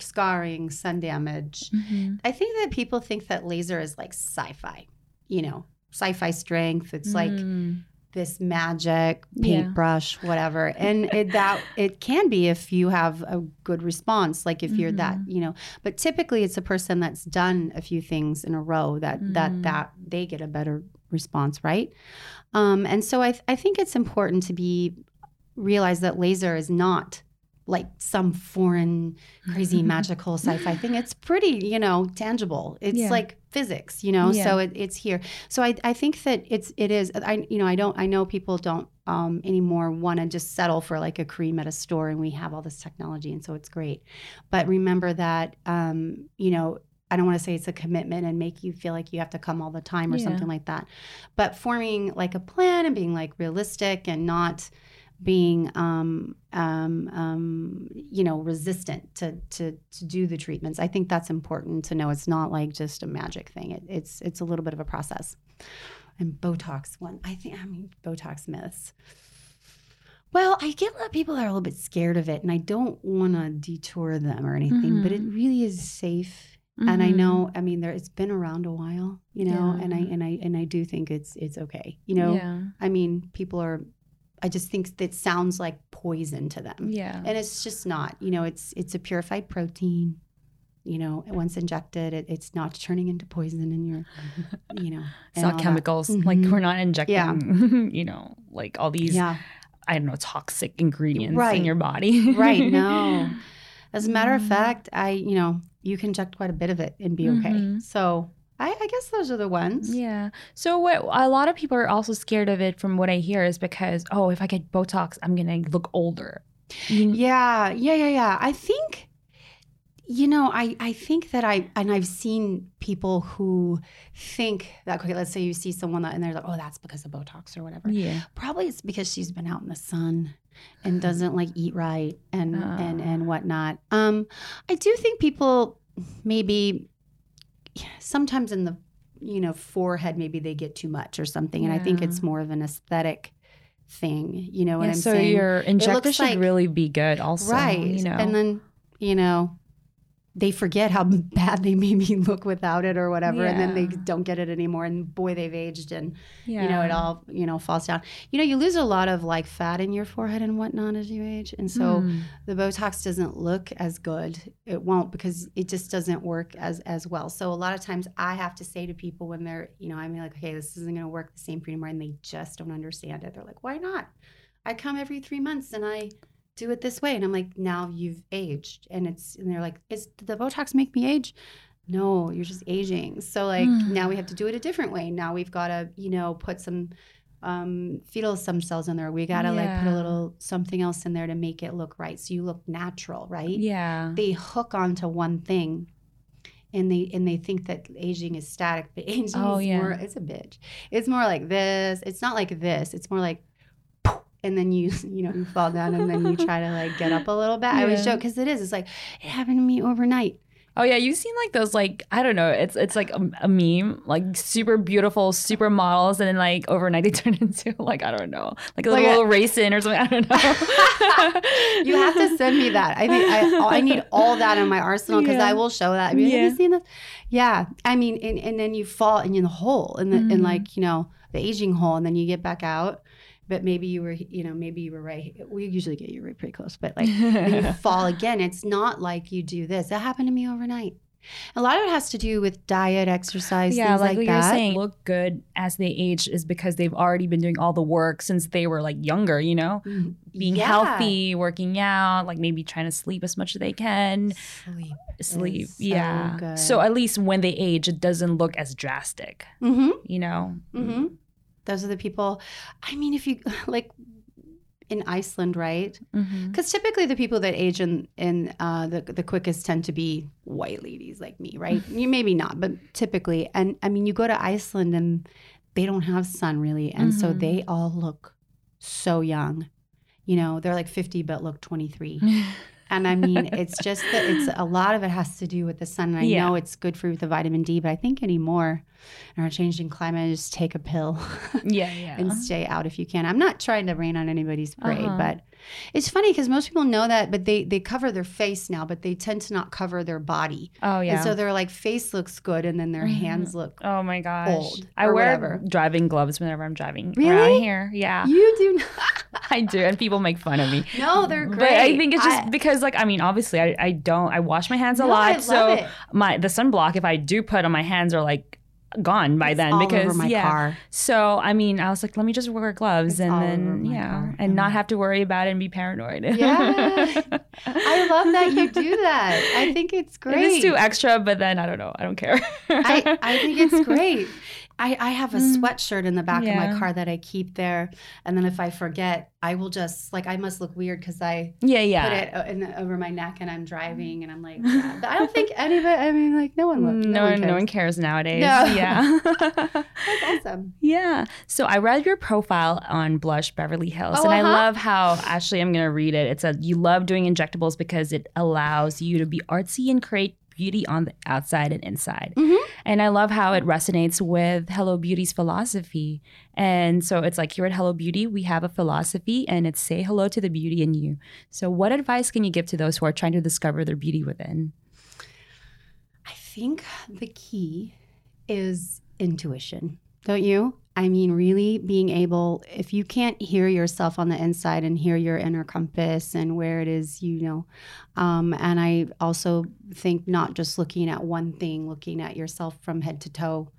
Speaker 2: scarring, sun damage.
Speaker 1: Mhm.
Speaker 2: I think that people think that laser is like sci-fi, you know, sci-fi strength. It's like
Speaker 1: Mm.
Speaker 2: this magic
Speaker 1: Yeah.
Speaker 2: paintbrush, whatever. And it, that it can be if you have a good response, like if you're that,
Speaker 1: Mm-hmm.
Speaker 2: you know. But typically, it's a person that's done a few things in a row that
Speaker 1: Mm.
Speaker 2: that that they get a better response, right? Um, and so I I think it's important to be realize that laser is not like some foreign crazy <laughs> magical sci-fi thing it's pretty you know tangible it's
Speaker 1: Yeah.
Speaker 2: like physics you know
Speaker 1: Yeah.
Speaker 2: so it, it's here so I, I think that it's it is i you know i don't i know people don't um, anymore want to just settle for like a cream at a store and we have all this technology and so it's great but remember that um, you know I don't want to say it's a commitment and make you feel like you have to come all the time or
Speaker 1: Yeah.
Speaker 2: something like that. But forming like a plan and being like realistic and not being um, um, um, you know resistant to, to to do the treatments. I think that's important to know. It's not like just a magic thing. It, it's it's a little bit of a process. And Botox one, I think I mean Botox myths. Well, I get a lot of people that are a little bit scared of it, and I don't want to detour them or anything, but it
Speaker 1: Mhm.
Speaker 2: really is safe and I know, I mean, there it's been around a while, you know, and I and I and I do think it's it's okay, you know.
Speaker 1: yeah,
Speaker 2: I mean, people are. I just think that sounds like poison to them,
Speaker 1: yeah,
Speaker 2: and it's just not. You know, it's it's a purified protein. You know, once injected, it, it's not turning into poison in your, <laughs> you know,
Speaker 1: it's not chemicals. Like
Speaker 2: Mhm.
Speaker 1: we're not injecting,
Speaker 2: Yeah. <laughs>
Speaker 1: you know, like all these
Speaker 2: Yeah,
Speaker 1: I don't know toxic ingredients in your body.
Speaker 2: Right, <laughs> no. As a matter of
Speaker 1: Mhm.
Speaker 2: fact, I you know you can inject quite a bit of it and be okay.
Speaker 1: Mhm.
Speaker 2: So I, I guess those are the ones.
Speaker 1: Yeah. So what a lot of people are also scared of it from what I hear is because oh if I get Botox I'm gonna look older. You-
Speaker 2: Yeah, yeah, yeah, yeah. I think, you know, I I think that I and I've seen people who think that okay, let's say you see someone that and they're like, oh, that's because of Botox or whatever.
Speaker 1: Yeah.
Speaker 2: Probably it's because she's been out in the sun and <laughs> doesn't like eat right and and
Speaker 1: Oh.
Speaker 2: and whatnot. Um, I do think people maybe sometimes in the you know forehead maybe they get too much or something, and I think it's more of an aesthetic thing. You know what
Speaker 1: Yeah,
Speaker 2: I'm
Speaker 1: so
Speaker 2: saying?
Speaker 1: your injector should
Speaker 2: like-
Speaker 1: really be good also.
Speaker 2: right
Speaker 1: You know.
Speaker 2: and then you know they forget how <laughs> bad they maybe look without it or whatever and then they don't get it anymore and boy they've aged and
Speaker 1: yeah.
Speaker 2: you know it all you know falls down. You know you lose a lot of like fat in your forehead and whatnot as you age and so
Speaker 1: Mm.
Speaker 2: the botox doesn't look as good. It won't because it just doesn't work as as well. So a lot of times i have to say to people when they're you know i'm like okay this isn't going to work the same for you anymore and they just don't understand it. They're like why not? I come every three months and I do it this way. And I'm like, now you've aged. And it's, and they're like, is did the Botox make me age? No, you're just aging. So like
Speaker 1: Mm.
Speaker 2: now we have to do it a different way. Now we've got to, you know, put some um fetal stem cells in there. We got to like put a little something else in there to make it look right. So you look natural, right?
Speaker 1: Yeah.
Speaker 2: They hook onto one thing. And they and they think that aging is static, but <laughs> aging
Speaker 1: Oh,
Speaker 2: is
Speaker 1: yeah.
Speaker 2: more it's a bitch. It's more like this. It's not like this. It's more like and then you <laughs> you know you fall down and then you try to like get up a little bit. I always
Speaker 1: Yeah.
Speaker 2: joke because it is. It's like it happened to me overnight.
Speaker 1: Oh yeah, you've seen like those like I don't know. It's it's like a, a meme, like super beautiful super models, and then like overnight they <laughs> turn into like I don't know, like a
Speaker 2: Like
Speaker 1: little
Speaker 2: a-
Speaker 1: racing or something. I don't know. <laughs>
Speaker 2: You have to send me that. I think I I need all that in my arsenal because
Speaker 1: Yeah.
Speaker 2: I will show that. I mean, have
Speaker 1: Yeah.
Speaker 2: you seen this? Yeah. I mean, and, and then you fall in the hole in the in
Speaker 1: Mhm.
Speaker 2: like you know the aging hole, and then you get back out. But maybe you were you know maybe you were right. We usually get you right pretty close, but like and you <laughs> fall again. It's not like you do this. That happened to me overnight. A lot of it has to do with diet, exercise,
Speaker 1: yeah,
Speaker 2: things
Speaker 1: like,
Speaker 2: like, that.
Speaker 1: you're saying, look good as they age is because they've already been doing all the work since they were like younger. You know,
Speaker 2: Mm,
Speaker 1: being
Speaker 2: yeah.
Speaker 1: healthy, working out, like maybe trying to sleep as much as they can.
Speaker 2: Sleep.
Speaker 1: Sleep,
Speaker 2: so
Speaker 1: yeah.
Speaker 2: good.
Speaker 1: So at least when they age, it doesn't look as drastic.
Speaker 2: Mm-hmm.
Speaker 1: You know.
Speaker 2: Mm-hmm. Those are the people. I mean, if you <laughs> like in Iceland, right? Because typically the people that age in in uh, the the quickest tend to be white ladies like me, right? you maybe not, but typically. And I mean, you go to Iceland and they don't have sun really, and so
Speaker 1: Mhm.
Speaker 2: they all look so young. You know, they're like fifty but look twenty three. <laughs> And I mean, <laughs> it's just that it's a lot of it has to do with the sun. And I
Speaker 1: Yeah.
Speaker 2: know it's good for the vitamin D, but I think anymore in our changing climate, just take a pill
Speaker 1: yeah, yeah. <laughs>
Speaker 2: and stay out if you can. I'm not trying to rain on anybody's parade,
Speaker 1: Uh-huh.
Speaker 2: but it's funny because most people know that, but they they cover their face now, but they tend to not cover their body.
Speaker 1: oh yeah.
Speaker 2: And so their like face looks good, and then their
Speaker 1: Mhm.
Speaker 2: hands look.
Speaker 1: Oh my gosh.
Speaker 2: old
Speaker 1: I wear
Speaker 2: whatever.
Speaker 1: driving gloves whenever I'm driving
Speaker 2: Really?
Speaker 1: around here. Yeah.
Speaker 2: You do not. <laughs>
Speaker 1: I do. And people make fun of me. <laughs>
Speaker 2: No, they're great.
Speaker 1: But I think it's just
Speaker 2: I-
Speaker 1: because like I mean, obviously I, I don't I wash my hands a
Speaker 2: No,
Speaker 1: lot. So
Speaker 2: it.
Speaker 1: my the sunblock if I do put on my hands are like gone by
Speaker 2: It's
Speaker 1: then because
Speaker 2: over my
Speaker 1: yeah.
Speaker 2: car.
Speaker 1: So I mean, I was like, let me just wear gloves
Speaker 2: It's
Speaker 1: and then yeah,
Speaker 2: car.
Speaker 1: and not
Speaker 2: Mhm.
Speaker 1: have to worry about it and be paranoid.
Speaker 2: Yeah. <laughs> I love that you do that. I think it's great.
Speaker 1: If it's too extra, but then I don't know. I don't care.
Speaker 2: I, I think it's <laughs> great. I, I have a
Speaker 1: Mm.
Speaker 2: sweatshirt in the back of my car that I keep there. And then if I forget, I will just, like, I must look weird because I
Speaker 1: yeah, yeah.
Speaker 2: put it in over my neck and I'm driving and I'm like, yeah. But I don't think any of it, I mean, like, no one look,
Speaker 1: no,
Speaker 2: one
Speaker 1: one, no one
Speaker 2: cares.
Speaker 1: cares nowadays.
Speaker 2: No. <laughs>
Speaker 1: Yeah. <laughs>
Speaker 2: That's awesome.
Speaker 1: Yeah. So I read your profile on Blush Beverly Hills,
Speaker 2: Oh,
Speaker 1: and I
Speaker 2: uh-huh.
Speaker 1: love how actually I'm going to read it. It said you love doing injectables because it allows you to be artsy and create beauty on the outside and inside.
Speaker 2: Mhm.
Speaker 1: And I love how it resonates with Hello Beauty's philosophy. And so it's like here at Hello Beauty, we have a philosophy and it's say hello to the beauty in you. So what advice can you give to those who are trying to discover their beauty within?
Speaker 2: I think the key is intuition, don't you? I mean, really being able, if you can't hear yourself on the inside and hear your inner compass and where it is, you know. Um, and I also think not just looking at one thing, looking at yourself from head to toe,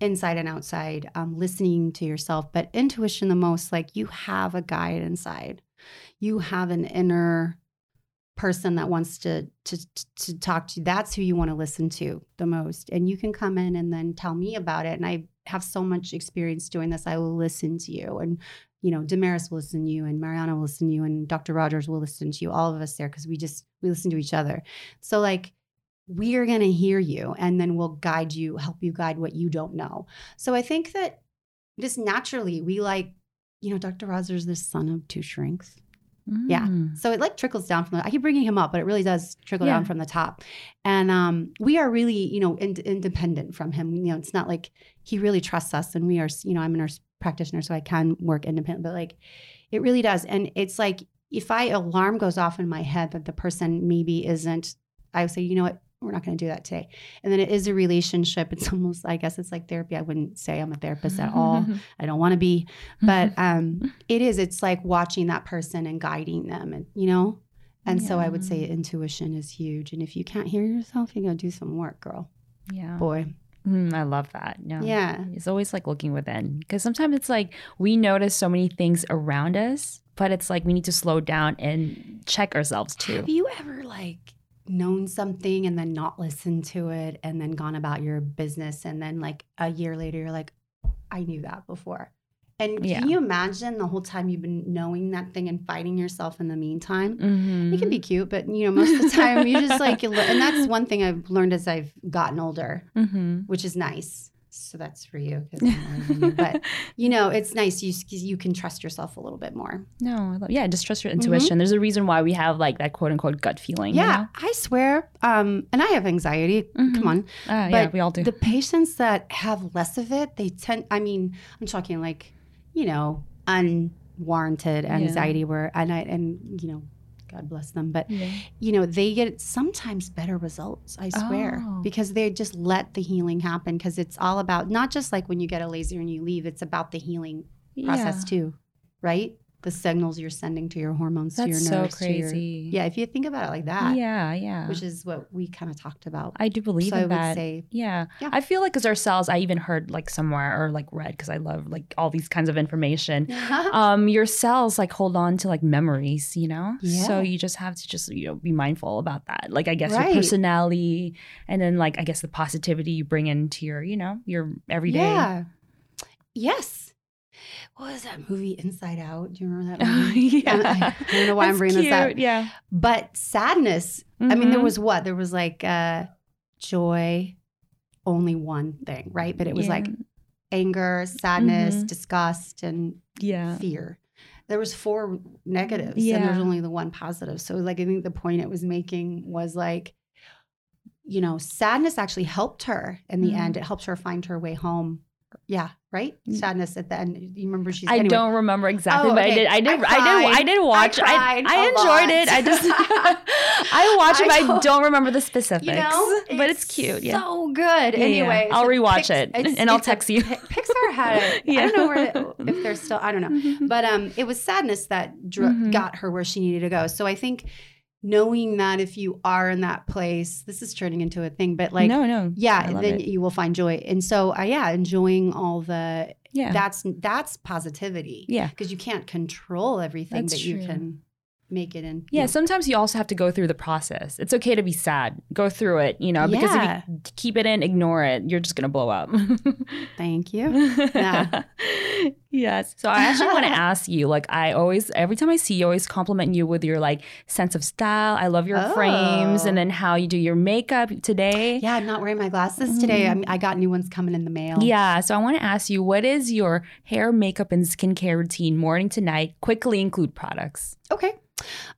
Speaker 2: inside and outside, um, listening to yourself, but intuition the most, like you have a guide inside. You have an inner person that wants to to to talk to you that's who you want to listen to the most and you can come in and then tell me about it and i have so much experience doing this i will listen to you. And you know damaris will listen to you and mariana will listen to you and dr rogers will listen to you all of us there because we just we listen to each other. So like we are going to hear you and then we'll guide you help you guide what you don't know. So i think that just naturally we like you know dr rogers the son of two shrinks Yeah.
Speaker 1: Mm.
Speaker 2: so it like trickles down from the, I keep bringing him up, but it really does trickle
Speaker 1: Yeah.
Speaker 2: down from the top. And um, we are really, you know, in, independent from him. You know, it's not like he really trusts us and we are, you know, I'm a nurse practitioner, so I can work independent, but like it really does. And it's like if I alarm goes off in my head that the person maybe isn't, I would say, you know what, we're not going to do that today. And then it is a relationship. It's <laughs> almost, I guess it's like therapy. I wouldn't say I'm a therapist at all. <laughs> I don't want to be, but <laughs> um, it is. It's like watching that person and guiding them, and you know. And so I would say intuition is huge. And if you can't hear yourself, you gotta do some work, girl,
Speaker 1: yeah.
Speaker 2: boy.
Speaker 1: Mm, I love that. No.
Speaker 2: Yeah.
Speaker 1: It's always like looking within because sometimes it's like we notice so many things around us, but it's like we need to slow down and check ourselves too.
Speaker 2: Have you ever like known something and then not listened to it and then gone about your business and then like a year later you're like, I knew that before. And
Speaker 1: Yeah.
Speaker 2: can you imagine the whole time you've been knowing that thing and fighting yourself in the meantime?
Speaker 1: Mhm.
Speaker 2: It can be cute, but you know, most of the time you just like, <laughs> and that's one thing I've learned as I've gotten older,
Speaker 1: Mhm.
Speaker 2: which is nice. So that's for you, you. but <laughs> you know, it's nice. You you can trust yourself a little bit more.
Speaker 1: No, I love, yeah, just trust your intuition. There's a reason why we have like that quote unquote gut feeling. you
Speaker 2: Yeah,
Speaker 1: know?
Speaker 2: I swear. Um, and I have anxiety.
Speaker 1: Mhm.
Speaker 2: Come on,
Speaker 1: Ah, yeah, we all do.
Speaker 2: the patients that have less of it, they tend. I mean, I'm talking like, you know, unwarranted
Speaker 1: Yeah.
Speaker 2: anxiety. Where and I and you know, God bless them, but
Speaker 1: yeah.
Speaker 2: you know, they get sometimes better results, I swear,
Speaker 1: Oh.
Speaker 2: because they just let the healing happen because it's all about not just like when you get a laser and you leave, it's about the healing process too, right? The signals you're sending to your hormones, to your
Speaker 1: That's so
Speaker 2: nerves, to your- yeah, if you think about it like that,
Speaker 1: Yeah, yeah.
Speaker 2: which is what we kind of talked about.
Speaker 1: I do believe
Speaker 2: so I
Speaker 1: in
Speaker 2: would
Speaker 1: that.
Speaker 2: say,
Speaker 1: Yeah.
Speaker 2: Yeah.
Speaker 1: I feel like because our cells, I even heard like somewhere or like read because I love like all these kinds of information. <laughs> um, your cells like hold on to like memories, you know?
Speaker 2: Yeah.
Speaker 1: So you just have to just, you know, be mindful about that. Like, I guess
Speaker 2: Right.
Speaker 1: your personality and then like, I guess the positivity you bring into your, you know, your everyday.
Speaker 2: Yeah. Yes. What was that movie, Inside Out? Do you remember that <laughs> movie?
Speaker 1: yeah.
Speaker 2: I, I don't know why I'm
Speaker 1: That's
Speaker 2: bringing this up.
Speaker 1: Yeah.
Speaker 2: But sadness, I mean, there
Speaker 1: Mhm.
Speaker 2: was what? There was like uh, joy, only one thing, right? But it was like anger, sadness,
Speaker 1: Mhm.
Speaker 2: disgust, and
Speaker 1: yeah.
Speaker 2: fear. There was four negatives, and there's only the one positive. So, like, I think the point it was making was like, you know, sadness actually helped her in the
Speaker 1: Mhm.
Speaker 2: end. It helped her find her way home. Yeah, right.
Speaker 1: Mm.
Speaker 2: Sadness at the end. You remember she's.
Speaker 1: I
Speaker 2: anyway.
Speaker 1: don't remember exactly,
Speaker 2: Oh,
Speaker 1: but I did. I did.
Speaker 2: I
Speaker 1: I, did. I did watch. I, I, enjoyed
Speaker 2: lot.
Speaker 1: it. I just. <laughs> <laughs> I watched it, but
Speaker 2: I
Speaker 1: I
Speaker 2: don't-
Speaker 1: remember the specifics.
Speaker 2: You know, <laughs>
Speaker 1: but it's cute. Yeah.
Speaker 2: so good.
Speaker 1: Yeah, yeah.
Speaker 2: anyway,
Speaker 1: I'll
Speaker 2: so
Speaker 1: rewatch
Speaker 2: Pix-
Speaker 1: it, and I'll text you.
Speaker 2: Pixar had it. I don't know where if they're still. I don't know. But um, it was sadness that dr-
Speaker 1: Mhm.
Speaker 2: got her where she needed to go. So I think knowing that if you are in that place, this is turning into a thing. But like,
Speaker 1: no, no.
Speaker 2: yeah, then
Speaker 1: it.
Speaker 2: you will find joy. And so, uh, yeah, enjoying all the
Speaker 1: Yeah.
Speaker 2: that's that's positivity
Speaker 1: yeah.
Speaker 2: because you can't control everything
Speaker 1: That's
Speaker 2: that you can make it in.
Speaker 1: Yeah,
Speaker 2: know.
Speaker 1: sometimes you also have to go through the process. It's okay to be sad. Go through it, you know, because
Speaker 2: Yeah.
Speaker 1: if you keep it in, ignore it, you're just going to blow up. <laughs>
Speaker 2: Thank you. Yeah. <laughs>
Speaker 1: yes. So I actually want to <laughs> ask you like I always every time I see you I always compliment you with your like sense of style. I love your frames
Speaker 2: Oh.
Speaker 1: and then how you do your makeup today.
Speaker 2: Yeah, I'm not wearing my glasses today.
Speaker 1: Mm.
Speaker 2: I got new ones coming in the mail.
Speaker 1: Yeah, so I want to ask you what is your hair, makeup and skincare routine morning to night? Quickly include products.
Speaker 2: Okay.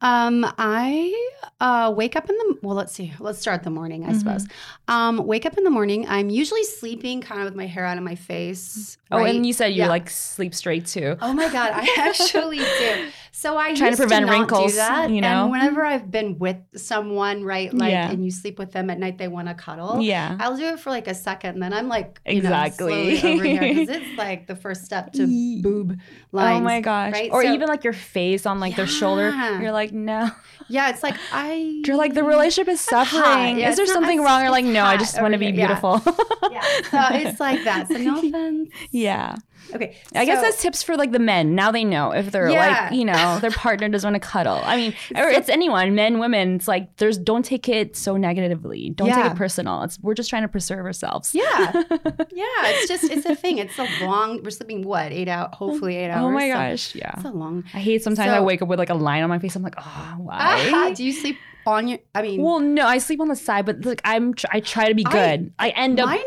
Speaker 2: Um, I uh, wake up in the well. Let's see. Let's start the morning. I
Speaker 1: Mhm.
Speaker 2: suppose. Um, wake up in the morning. I'm usually sleeping, kind of with my hair out of my face.
Speaker 1: Oh,
Speaker 2: right?
Speaker 1: and you said you
Speaker 2: Yeah.
Speaker 1: like sleep straight too.
Speaker 2: Oh my god, I <laughs> actually do. So I
Speaker 1: Trying to prevent
Speaker 2: not
Speaker 1: wrinkles,
Speaker 2: Do that.
Speaker 1: you know?
Speaker 2: and whenever I've been with someone, right, like,
Speaker 1: Yeah.
Speaker 2: and you sleep with them at night, they want to cuddle.
Speaker 1: Yeah.
Speaker 2: I'll do it for like a second, and then I'm like, you
Speaker 1: Exactly.
Speaker 2: know, over here because it's <laughs> like the first step to boob lines.
Speaker 1: oh my gosh.
Speaker 2: right?
Speaker 1: Or
Speaker 2: So-
Speaker 1: even like your face on like their shoulder.
Speaker 2: Yeah.
Speaker 1: You're like, no.
Speaker 2: Yeah, it's like I.
Speaker 1: You're like the relationship is suffering.
Speaker 2: Yeah,
Speaker 1: is there
Speaker 2: not-
Speaker 1: something
Speaker 2: it's-
Speaker 1: wrong? Or like, no, I just want to be
Speaker 2: here. Yeah.
Speaker 1: beautiful.
Speaker 2: Yeah, so it's like that. So no <laughs> offense.
Speaker 1: yeah.
Speaker 2: Okay,
Speaker 1: I guess
Speaker 2: so-
Speaker 1: that's tips for like the men. Now they know if they're
Speaker 2: Yeah.
Speaker 1: like, you know, their partner doesn't want to cuddle. I mean, or it's anyone, men, women. It's like there's don't take it so negatively. Don't take it personal. It's we're just trying to preserve ourselves.
Speaker 2: Yeah, <laughs> yeah. It's just it's a thing. It's a long. We're sleeping what eight out? Hopefully eight hours.
Speaker 1: oh my
Speaker 2: So
Speaker 1: gosh. Yeah.
Speaker 2: it's a long.
Speaker 1: I hate sometimes I wake up with like a line on my face. I'm like, oh, why? <laughs>
Speaker 2: do you sleep on your? I mean,
Speaker 1: well, no, I sleep on the side, but like I'm, tr- I try to be good. I, end up,
Speaker 2: mine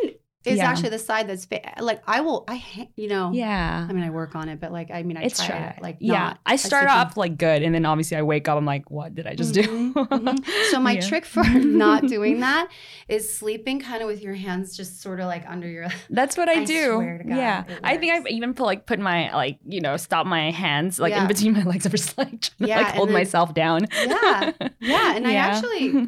Speaker 2: is
Speaker 1: Yeah.
Speaker 2: actually the side that's like I will. I you know.
Speaker 1: yeah.
Speaker 2: I mean, I work on it, but like I mean, I
Speaker 1: it's
Speaker 2: try
Speaker 1: try.
Speaker 2: to like
Speaker 1: yeah. I start off like good, and then obviously I wake up. I'm like, what did I just
Speaker 2: Mhm,
Speaker 1: do?
Speaker 2: mhm. <laughs> So my
Speaker 1: Yeah.
Speaker 2: trick for <laughs> not <laughs> doing that is sleeping kind of with your hands just sort of like under your.
Speaker 1: That's what I,
Speaker 2: I
Speaker 1: do.
Speaker 2: God,
Speaker 1: yeah, I think I've even put like put my like you know stop my hands like
Speaker 2: Yeah.
Speaker 1: in between my legs. I'm just like trying to,
Speaker 2: Yeah,
Speaker 1: like hold
Speaker 2: then-
Speaker 1: myself down.
Speaker 2: Yeah, yeah, and I actually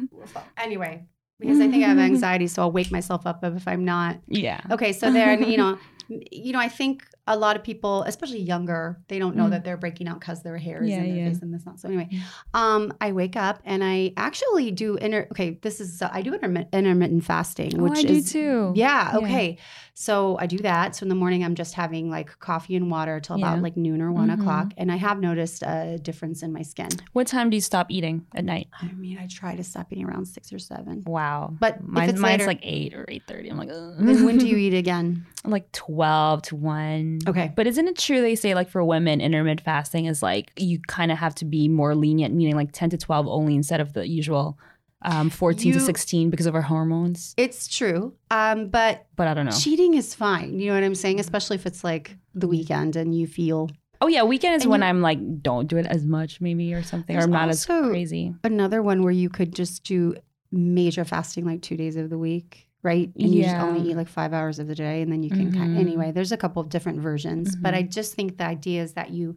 Speaker 2: anyway because I think I have <laughs> anxiety, so I'll wake myself up if I'm not
Speaker 1: yeah.
Speaker 2: okay. So then you know, <laughs> you know, I think a lot of people, especially younger, they don't know
Speaker 1: Mm.
Speaker 2: that they're breaking out because their hair is
Speaker 1: Yeah,
Speaker 2: in their
Speaker 1: yeah.
Speaker 2: face and this not. So anyway,
Speaker 1: Mm.
Speaker 2: um, I wake up and I actually do inter. Okay, this is I do intermittent, intermittent fasting, which
Speaker 1: oh, I
Speaker 2: is
Speaker 1: do too.
Speaker 2: yeah,
Speaker 1: Yeah.
Speaker 2: okay. So I do that. So in the morning, I'm just having like coffee and water till
Speaker 1: Yeah.
Speaker 2: about like noon or one
Speaker 1: Mhm.
Speaker 2: o'clock. And I have noticed a difference in my skin.
Speaker 1: What time do you stop eating at night?
Speaker 2: I mean, I try to stop eating around six or seven.
Speaker 1: Wow.
Speaker 2: But if it's
Speaker 1: mine's
Speaker 2: later-
Speaker 1: like eight or eight thirty. I'm like,
Speaker 2: when do <laughs> you eat again?
Speaker 1: like twelve to one.
Speaker 2: Okay.
Speaker 1: But isn't it true they say like for women intermittent fasting is like you kind of have to be more lenient, meaning like ten to twelve only instead of the usual um, fourteen to sixteen because of our hormones.
Speaker 2: It's true. Um, but
Speaker 1: But I don't know.
Speaker 2: cheating is fine. You know what I'm saying? Especially if it's like the weekend and you feel
Speaker 1: Oh yeah, weekend is when
Speaker 2: you-
Speaker 1: I'm like don't do it as much maybe or something, or I'm not as crazy.
Speaker 2: another one where you could just do major fasting like two days of the week, right? And you just only eat like five hours of the day and then you can kind
Speaker 1: Mhm.
Speaker 2: anyway, there's a couple of different versions. But
Speaker 1: Mhm.
Speaker 2: I just think the idea is that you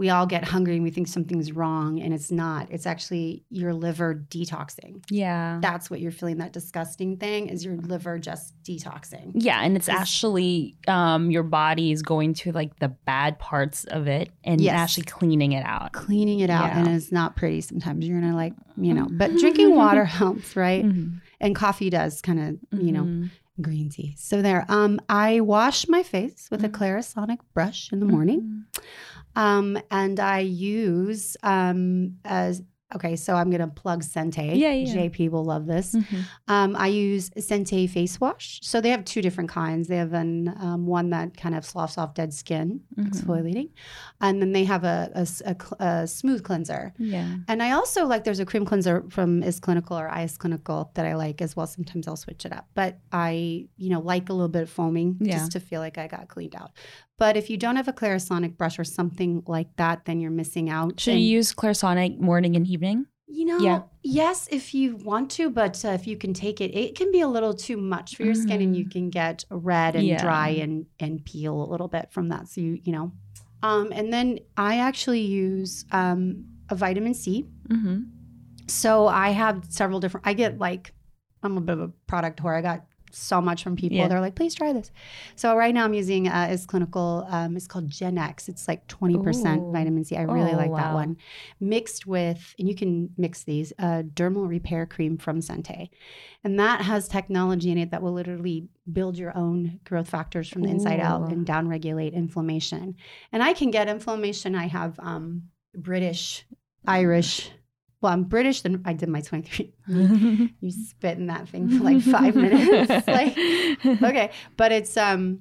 Speaker 2: we all get hungry and we think something's wrong and it's not. It's actually your liver detoxing.
Speaker 1: Yeah.
Speaker 2: That's what you're feeling, that disgusting thing is your liver just detoxing.
Speaker 1: Yeah, and it's actually um, your body is going to like the bad parts of it and
Speaker 2: Yes.
Speaker 1: actually cleaning it out.
Speaker 2: Cleaning it out
Speaker 1: Yeah.
Speaker 2: and it's not pretty. Sometimes you're gonna like, you know, but drinking <laughs> water helps, right?
Speaker 1: Mhm.
Speaker 2: And coffee does kind of, you know,
Speaker 1: Mhm.
Speaker 2: green tea. So there. Um, I wash my face with a
Speaker 1: Mhm.
Speaker 2: Clarisonic brush in the morning. Um, and I use um as okay, so I'm gonna plug Sente.
Speaker 1: Yeah, yeah.
Speaker 2: JP will love this.
Speaker 1: Mhm.
Speaker 2: Um, I use Sente face wash. So they have two different kinds. They have an um, one that kind of sloughs off dead skin,
Speaker 1: Mhm.
Speaker 2: exfoliating, and then they have a, a a a smooth cleanser.
Speaker 1: Yeah.
Speaker 2: And I also like there's a cream cleanser from Is Clinical or Is Clinical that I like as well. Sometimes I'll switch it up, but I you know like a little bit of foaming
Speaker 1: Yeah.
Speaker 2: just to feel like I got cleaned out. But if you don't have a Clarisonic brush or something like that, then you're missing out.
Speaker 1: Should
Speaker 2: And,
Speaker 1: you use Clarisonic morning and evening?
Speaker 2: You know,
Speaker 1: Yeah.
Speaker 2: yes, if you want to, but uh, if you can take it, it can be a little too much for your skin, and you can get red and
Speaker 1: Mm-hmm. Yeah.
Speaker 2: dry and and peel a little bit from that. So you you know, um, and then I actually use um, a vitamin C.
Speaker 1: Mm-hmm.
Speaker 2: So I have several different. I get like, I'm a bit of a product whore. I got so much from people.
Speaker 1: Yeah.
Speaker 2: They're like, please try this. So right now I'm using uh, is clinical. Um, it's called Gen X. It's like 20%
Speaker 1: Ooh.
Speaker 2: vitamin C. I really
Speaker 1: Oh,
Speaker 2: like that one. Mixed with, and you can mix these, uh, dermal repair cream from Sente. And that has technology in it that will literally build your own growth factors from the inside out
Speaker 1: Ooh.
Speaker 2: and downregulate inflammation. And I can get inflammation. I have um, British, Irish. Well, I'm British. Then I did my 23. <laughs> <laughs> You spit in that thing for like five minutes. <laughs> like, okay, but it's um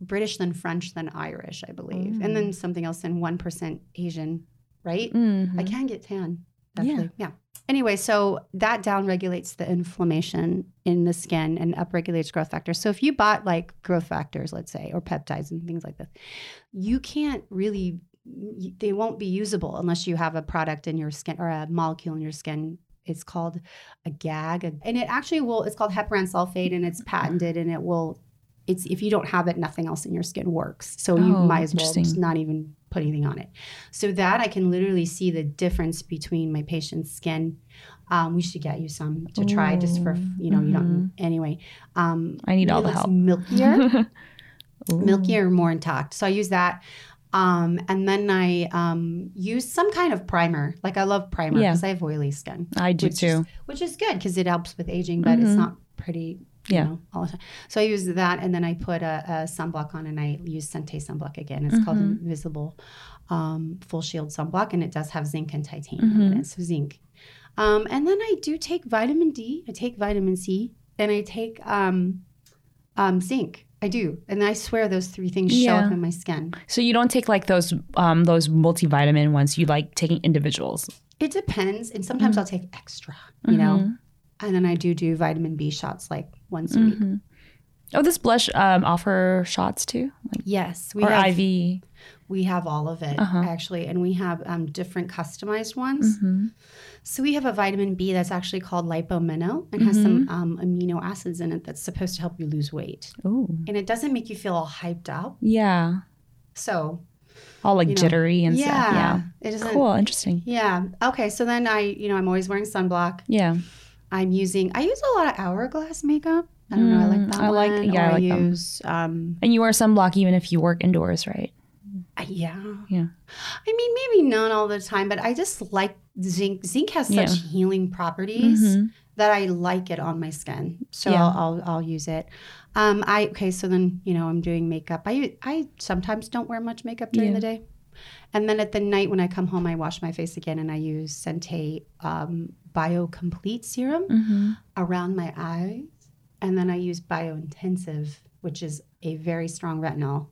Speaker 2: British, then French, then Irish, I believe, and then something else, one percent Asian, right?
Speaker 1: Mhm.
Speaker 2: I can get tan.
Speaker 1: Yeah.
Speaker 2: Definitely. Yeah. Anyway, so that down regulates the inflammation in the skin and upregulates growth factors. So if you bought like growth factors, let's say, or peptides and things like this, you can't really, they won't be usable unless you have a product in your skin or a molecule in your skin. It's called a gag, and it actually will. It's called heparan sulfate, and it's patented, and it will. It's if you don't have it, nothing else in your skin works. So you
Speaker 1: Oh,
Speaker 2: might as well just not even put anything on it. So that I can literally see the difference between my patient's skin. Um, we should get you some to try just for you know you don't anyway. Um,
Speaker 1: I need all the help.
Speaker 2: Milkier, <laughs> milkier, more intact. So I use that. Um, and then I um, use some kind of primer. Like I love primer
Speaker 1: Yeah.
Speaker 2: because I have oily skin,
Speaker 1: I do
Speaker 2: which
Speaker 1: too.
Speaker 2: is, which is good because it helps with aging, but it's
Speaker 1: Mhm.
Speaker 2: not pretty. You
Speaker 1: Yeah.
Speaker 2: know, all the time. So I use that, and then I put a, a sunblock on, and I use Sente sunblock again. It's called
Speaker 1: Mhm.
Speaker 2: Invisible um, Full Shield Sunblock, and it does have zinc and titanium in
Speaker 1: Mhm.
Speaker 2: it. So zinc, um, and then I do take vitamin D. I take vitamin C, and I take um, um, zinc. I do, and I swear those three things show
Speaker 1: Yeah.
Speaker 2: up in my skin.
Speaker 1: So you don't take like those um those multivitamin ones. You like taking individuals.
Speaker 2: It depends, and sometimes
Speaker 1: Mhm.
Speaker 2: I'll take extra, you know,
Speaker 1: Mhm.
Speaker 2: and then I do do vitamin B shots like once a week.
Speaker 1: Oh, this blush um offer shots too, like
Speaker 2: Yes, we
Speaker 1: or
Speaker 2: have
Speaker 1: IV.
Speaker 2: we have all of it
Speaker 1: Uh-huh.
Speaker 2: actually, and we have um, different customized ones.
Speaker 1: Mhm.
Speaker 2: So we have a vitamin B that's actually called lipomino and has some
Speaker 1: Mm-hmm.
Speaker 2: um, amino acids in it that's supposed to help you lose weight,
Speaker 1: Ooh.
Speaker 2: and it doesn't make you feel all hyped up.
Speaker 1: Yeah.
Speaker 2: So
Speaker 1: All like
Speaker 2: You know,
Speaker 1: jittery and
Speaker 2: yeah,
Speaker 1: stuff. Yeah.
Speaker 2: it doesn't.
Speaker 1: Cool. Interesting.
Speaker 2: Yeah. Okay. So then I, you know, I'm always wearing sunblock.
Speaker 1: Yeah.
Speaker 2: I'm using. I use a lot of hourglass makeup. I don't know. I like
Speaker 1: Mm,
Speaker 2: that
Speaker 1: I like-
Speaker 2: one.
Speaker 1: yeah, I
Speaker 2: Or
Speaker 1: like them.
Speaker 2: um,
Speaker 1: And you wear sunblock even if you work indoors, right?
Speaker 2: uh, yeah.
Speaker 1: Yeah.
Speaker 2: I mean, maybe not all the time, but I just like zinc. Zinc has such
Speaker 1: Yeah.
Speaker 2: healing properties
Speaker 1: Mhm.
Speaker 2: that I like it on my skin. So
Speaker 1: Yeah.
Speaker 2: I'll, I'll I'll use it. Um, I okay. So then you know I'm doing makeup. I I sometimes don't wear much makeup during
Speaker 1: Yeah.
Speaker 2: the day, and then at the night when I come home, I wash my face again and I use Sente um, Bio Complete Serum
Speaker 1: Mhm.
Speaker 2: around my eyes, and then I use Bio Intensive, which is a very strong retinol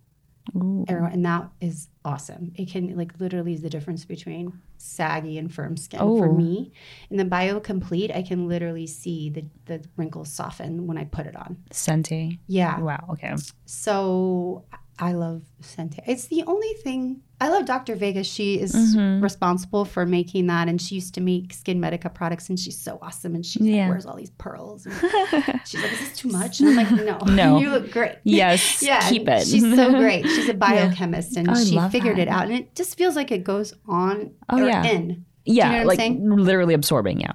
Speaker 1: Ooh.
Speaker 2: and that is awesome. It can like literally is the difference between saggy and firm skin
Speaker 1: Oh.
Speaker 2: for me. In the Bio Complete, I can literally see the the wrinkles soften when I put it on.
Speaker 1: Sente.
Speaker 2: Yeah.
Speaker 1: Wow. Okay.
Speaker 2: So I love Sente. It's the only thing I love. Dr. Vega. She is
Speaker 1: Mhm.
Speaker 2: responsible for making that, and she used to make SkinMedica products, and she's so awesome. And she
Speaker 1: Yeah.
Speaker 2: wears all these pearls. She's like, This "Is this too much?" And I'm like, "No, <laughs> <laughs>
Speaker 1: No.
Speaker 2: you look great."
Speaker 1: Yes. <laughs>
Speaker 2: Yeah,
Speaker 1: Keep it.
Speaker 2: She's so great. She's a biochemist, and
Speaker 1: Oh,
Speaker 2: she figured
Speaker 1: that.
Speaker 2: it out, and it just feels like it goes on
Speaker 1: Oh,
Speaker 2: or
Speaker 1: yeah.
Speaker 2: in.
Speaker 1: yeah.
Speaker 2: You know what I'm
Speaker 1: like
Speaker 2: saying?
Speaker 1: literally absorbing. Yeah.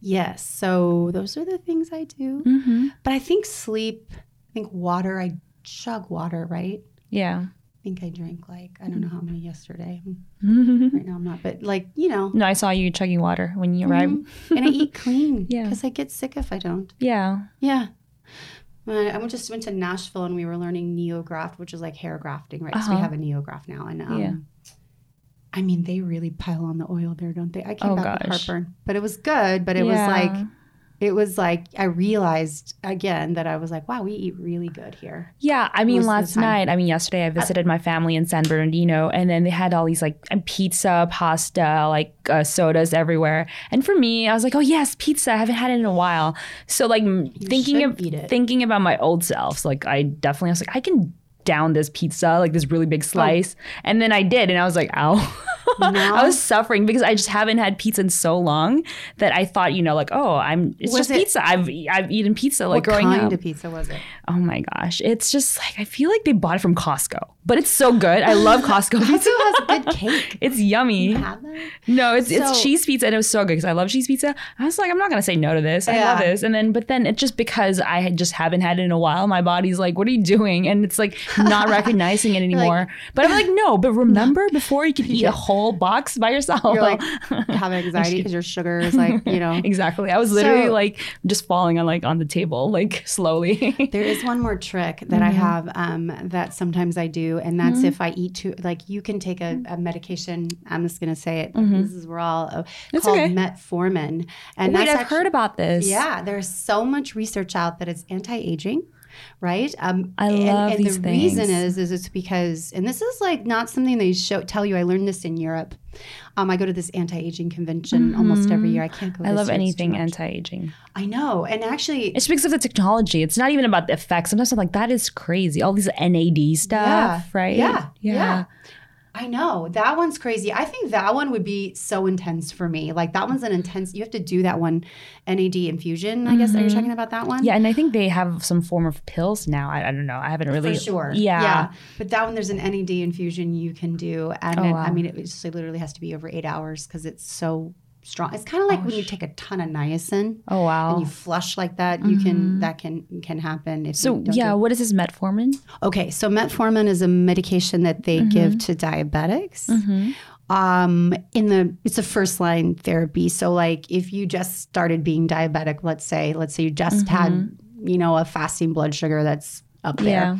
Speaker 2: Yes. So those are the things I do.
Speaker 1: Mm-hmm.
Speaker 2: But I think sleep. I think water. I chug water. Right.
Speaker 1: Yeah.
Speaker 2: I think I drank like I don't know how many yesterday. <laughs> Right now I'm not, but like you know, No,
Speaker 1: I saw you chugging water when you arrived.
Speaker 2: Mhm. and I eat clean. <laughs>
Speaker 1: Yeah.
Speaker 2: Because I get sick if I don't.
Speaker 1: Yeah.
Speaker 2: Yeah. I just went to Nashville and we were learning neograft, which is like hair grafting, right? So we
Speaker 1: Uh-huh.
Speaker 2: have a neograft now, and um,
Speaker 1: Yeah.
Speaker 2: I mean, they really pile on the oil there, don't they? I came
Speaker 1: Oh,
Speaker 2: back with
Speaker 1: gosh.
Speaker 2: heartburn, but it was good. But it
Speaker 1: Yeah.
Speaker 2: was like, it was like I realized again that I was like, wow, we eat really good here.
Speaker 1: Yeah, I mean,
Speaker 2: most of the
Speaker 1: last night, I mean, yesterday, I visited my family in San Bernardino, and then they had all these like pizza, pasta, like uh, sodas everywhere. And for me, I was like, oh yes, pizza. I haven't had it in a while. So like m- thinking of thinking about my old selves, like I definitely I was like, I can down this pizza, like this really
Speaker 2: Oh.
Speaker 1: big slice, and then I did, and I was like, ow. <laughs>
Speaker 2: Now?
Speaker 1: I was suffering because I just haven't had pizza in so long that I thought, you know, like, oh, I'm it's
Speaker 2: Was
Speaker 1: just
Speaker 2: it-
Speaker 1: pizza. I've I've eaten pizza like growing up.
Speaker 2: what kind of pizza was it?
Speaker 1: Oh my gosh. It's just like I feel like they bought it from Costco. But it's so good. I love Costco <laughs> pizza.
Speaker 2: Costco has a good cake. <laughs>
Speaker 1: It's yummy.
Speaker 2: You have that?
Speaker 1: No, it's it's cheese pizza and it was so good because I love cheese pizza. I was like, I'm not gonna say no to this. I love this. And then but then it's just because I just haven't had it in a while, my body's like, What are you doing? And it's like not recognizing it <laughs> anymore. but I'm like, no, but remember before you could eat a whole box by yourself.
Speaker 2: You're like <laughs> have anxiety because your sugar is like you know. <laughs>
Speaker 1: exactly. I was literally
Speaker 2: So-
Speaker 1: like just falling on like on the table, like slowly.
Speaker 2: There is one more trick that I have um, that sometimes I do, and that's if I eat too. Like you can take a, a medication. I'm just going to say it. This is we're all uh,
Speaker 1: It's
Speaker 2: called
Speaker 1: okay.
Speaker 2: metformin, and
Speaker 1: Wait,
Speaker 2: that's
Speaker 1: I've
Speaker 2: actu-
Speaker 1: heard about this.
Speaker 2: Yeah, there's so much research out that it's anti-aging, right? Um,
Speaker 1: I
Speaker 2: and,
Speaker 1: love
Speaker 2: and
Speaker 1: these
Speaker 2: the reason is is it's because, and this is like not something they show tell you. I learned this in Europe. Um, I go to this anti-aging convention almost every year. I can't go.
Speaker 1: Mm-hmm. I love anything anti-aging.
Speaker 2: I know, and actually,
Speaker 1: It's because of the technology. It's not even about the effects. Sometimes I'm like, that is crazy. All these NAD stuff, right?
Speaker 2: Yeah, yeah. I know that one's crazy. I think that one would be so intense for me. Like that one's an intense. You have to do that one, NAD infusion. I guess are you talking about that one?
Speaker 1: Mm-hmm. Yeah, and I think they have some form of pills now. I, I don't know. I haven't really.
Speaker 2: for sure.
Speaker 1: Yeah. yeah.
Speaker 2: but that one there's an NAD infusion you can do, and
Speaker 1: Oh,
Speaker 2: it-
Speaker 1: wow.
Speaker 2: I mean it just it literally has to be over eight hours because it's so strong. It's kind of like when you take a ton of niacin
Speaker 1: Oh wow.
Speaker 2: and you flush like that. You can that can can happen if
Speaker 1: so yeah,
Speaker 2: do-
Speaker 1: what is this metformin?
Speaker 2: Okay, so metformin is a medication that they give to diabetics. Um, in the it's a first line therapy. So like if you just started being diabetic, let's say, let's say you just had, you know, a fasting blood sugar that's up there.
Speaker 1: Yeah.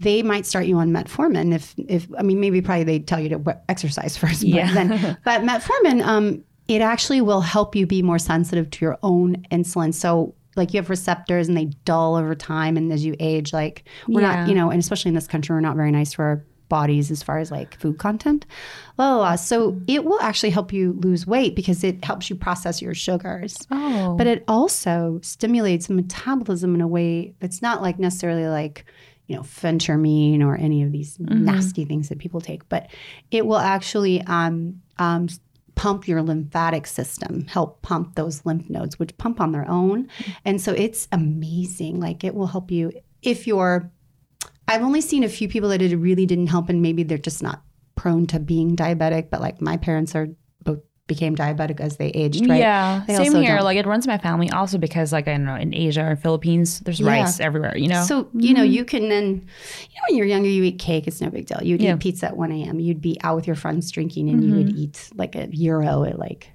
Speaker 2: They might start you on metformin if if I mean maybe probably they tell you to exercise <laughs> first, but
Speaker 1: Yeah.
Speaker 2: then but metformin um it actually will help you be more sensitive to your own insulin. So like you have receptors and they dull over time and as you age like we're
Speaker 1: Yeah.
Speaker 2: not you know and especially in this country we're not very nice to our bodies as far as like food content blah, blah, blah. so it will actually help you lose weight because it helps you process your sugars
Speaker 1: Oh.
Speaker 2: but it also stimulates metabolism in a way that's not like necessarily like you know phentermine or any of these nasty things that people take but it will actually um, um, pump your lymphatic system help pump those lymph nodes which pump on their own. And so it's amazing. Like it will help you. If you're i've only seen a few people that it really didn't help and maybe they're just not prone to being diabetic but like my parents are became diabetic as they aged, right?
Speaker 1: Yeah,
Speaker 2: They
Speaker 1: same
Speaker 2: also
Speaker 1: here.
Speaker 2: don't.
Speaker 1: Like it runs my family. Also because like I don't know in Asia or Philippines, there's
Speaker 2: Yeah.
Speaker 1: rice everywhere. You know.
Speaker 2: So, you know, mm-hmm. you can then, you know, when you're younger, you eat cake, it's no big deal. You'd
Speaker 1: Yeah.
Speaker 2: eat pizza at 1 a.m., you'd be out with your friends drinking, and you would mm-hmm. eat like a Euro at like,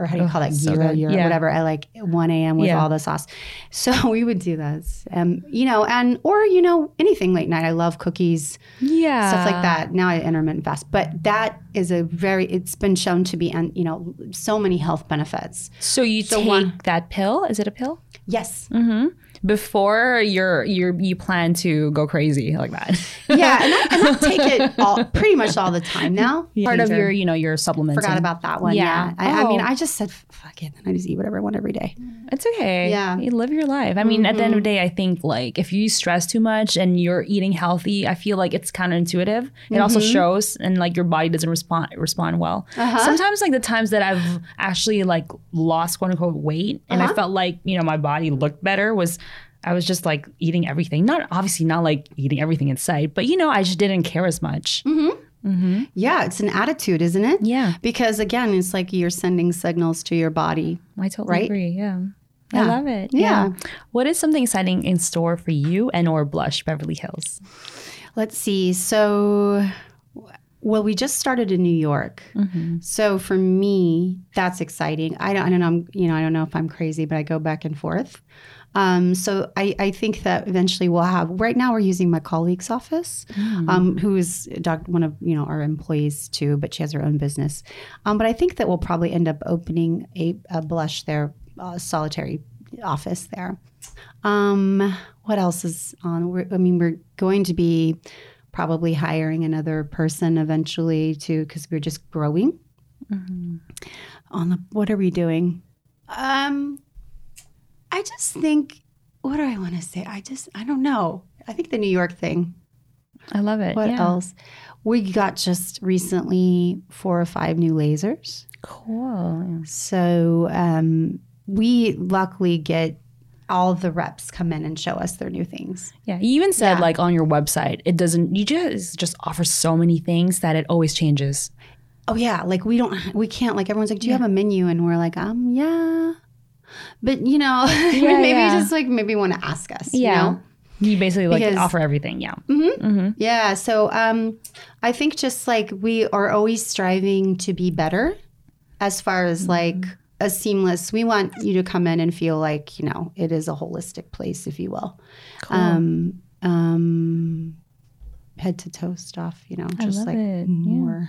Speaker 2: or how do you
Speaker 1: Oh,
Speaker 2: call that?
Speaker 1: so
Speaker 2: gyro, gyro,
Speaker 1: Yeah.
Speaker 2: whatever, at like 1 a.m. with
Speaker 1: Yeah.
Speaker 2: all the sauce. So <laughs> we would do this. Um, you know, and, or, you know, anything late night. I love cookies,
Speaker 1: yeah,
Speaker 2: stuff like that. Now I intermittent fast, but that is a very, it's been shown to be, and you know, so many health benefits.
Speaker 1: So you
Speaker 2: So
Speaker 1: take
Speaker 2: one-
Speaker 1: that pill? Is it a pill?
Speaker 2: Yes.
Speaker 1: Mm-hmm. Before you're you're you plan to go crazy like that. <laughs>
Speaker 2: Yeah. And I, and I <laughs> take it all, pretty much all the time now.
Speaker 1: Part of your you know your supplements.
Speaker 2: Forgot about that one.
Speaker 1: Yeah.
Speaker 2: Yeah. I, I mean,
Speaker 1: Oh.
Speaker 2: I just said, fuck it. Then I just eat whatever I want every day.
Speaker 1: It's okay.
Speaker 2: Yeah.
Speaker 1: You live your life. I mean, at the end of the mm-hmm. day, I think like if you stress too much and you're eating healthy, I feel like it's counterintuitive. It also mm-hmm. shows and like your body doesn't respond respond well. Uh-huh. Sometimes like the times that I've actually like lost quote unquote weight and I uh-huh. felt like, you know, my body looked better was I was just like eating everything. Not obviously not like eating everything in sight, but you know, I just didn't care as much. Mm-hmm. Mm-hmm.
Speaker 2: Yeah. It's an attitude, isn't it?
Speaker 1: Yeah.
Speaker 2: Because again, it's like you're sending signals to your body.
Speaker 1: I totally
Speaker 2: Right?
Speaker 1: agree. Yeah. I love it.
Speaker 2: Yeah.
Speaker 1: What is something exciting in store for you and or Blush Beverly Hills?
Speaker 2: Let's see. So, well, we just started in New York. Mm-hmm. So for me, that's exciting. I don't, I don't know. I'm, you know, I don't know if I'm crazy, but I go back and forth. Um, so I, I think that eventually we'll have. Right now, we're using my colleague's office, um, who is doc, one of you know our employees too, but she has her own business. Um, but I think that we'll probably end up opening a, a blush there, uh, solitary office there. Um, what else is on? We're, I mean, we're going to be probably hiring another person eventually too, because we're just growing. On the what are we doing? Um, I just think. What do I want to say? I just I don't know. I think the New York thing.
Speaker 1: I love it.
Speaker 2: What
Speaker 1: yeah.
Speaker 2: else? We got just recently four or five new lasers.
Speaker 1: Cool.
Speaker 2: So um, we luckily get all the reps come in and show us their new things.
Speaker 1: Yeah. You even said
Speaker 2: Yeah.
Speaker 1: like on your website, it doesn't you just just offer so many things that it always changes.
Speaker 2: Oh yeah, like we don't, we can't. Like everyone's like, "Do you have a menu?" And we're like, "Um, yeah." But you know, <laughs> maybe
Speaker 1: yeah.
Speaker 2: just like maybe want to ask us. you know?
Speaker 1: You basically like
Speaker 2: Because-
Speaker 1: offer everything. Yeah.
Speaker 2: Yeah. So um, I think just like we are always striving to be better as far as like a seamless, we want you to come in and feel like, you know, it is a holistic place, if you will. Um, um, head to toe stuff, you know, just
Speaker 1: love
Speaker 2: like
Speaker 1: it. Yeah.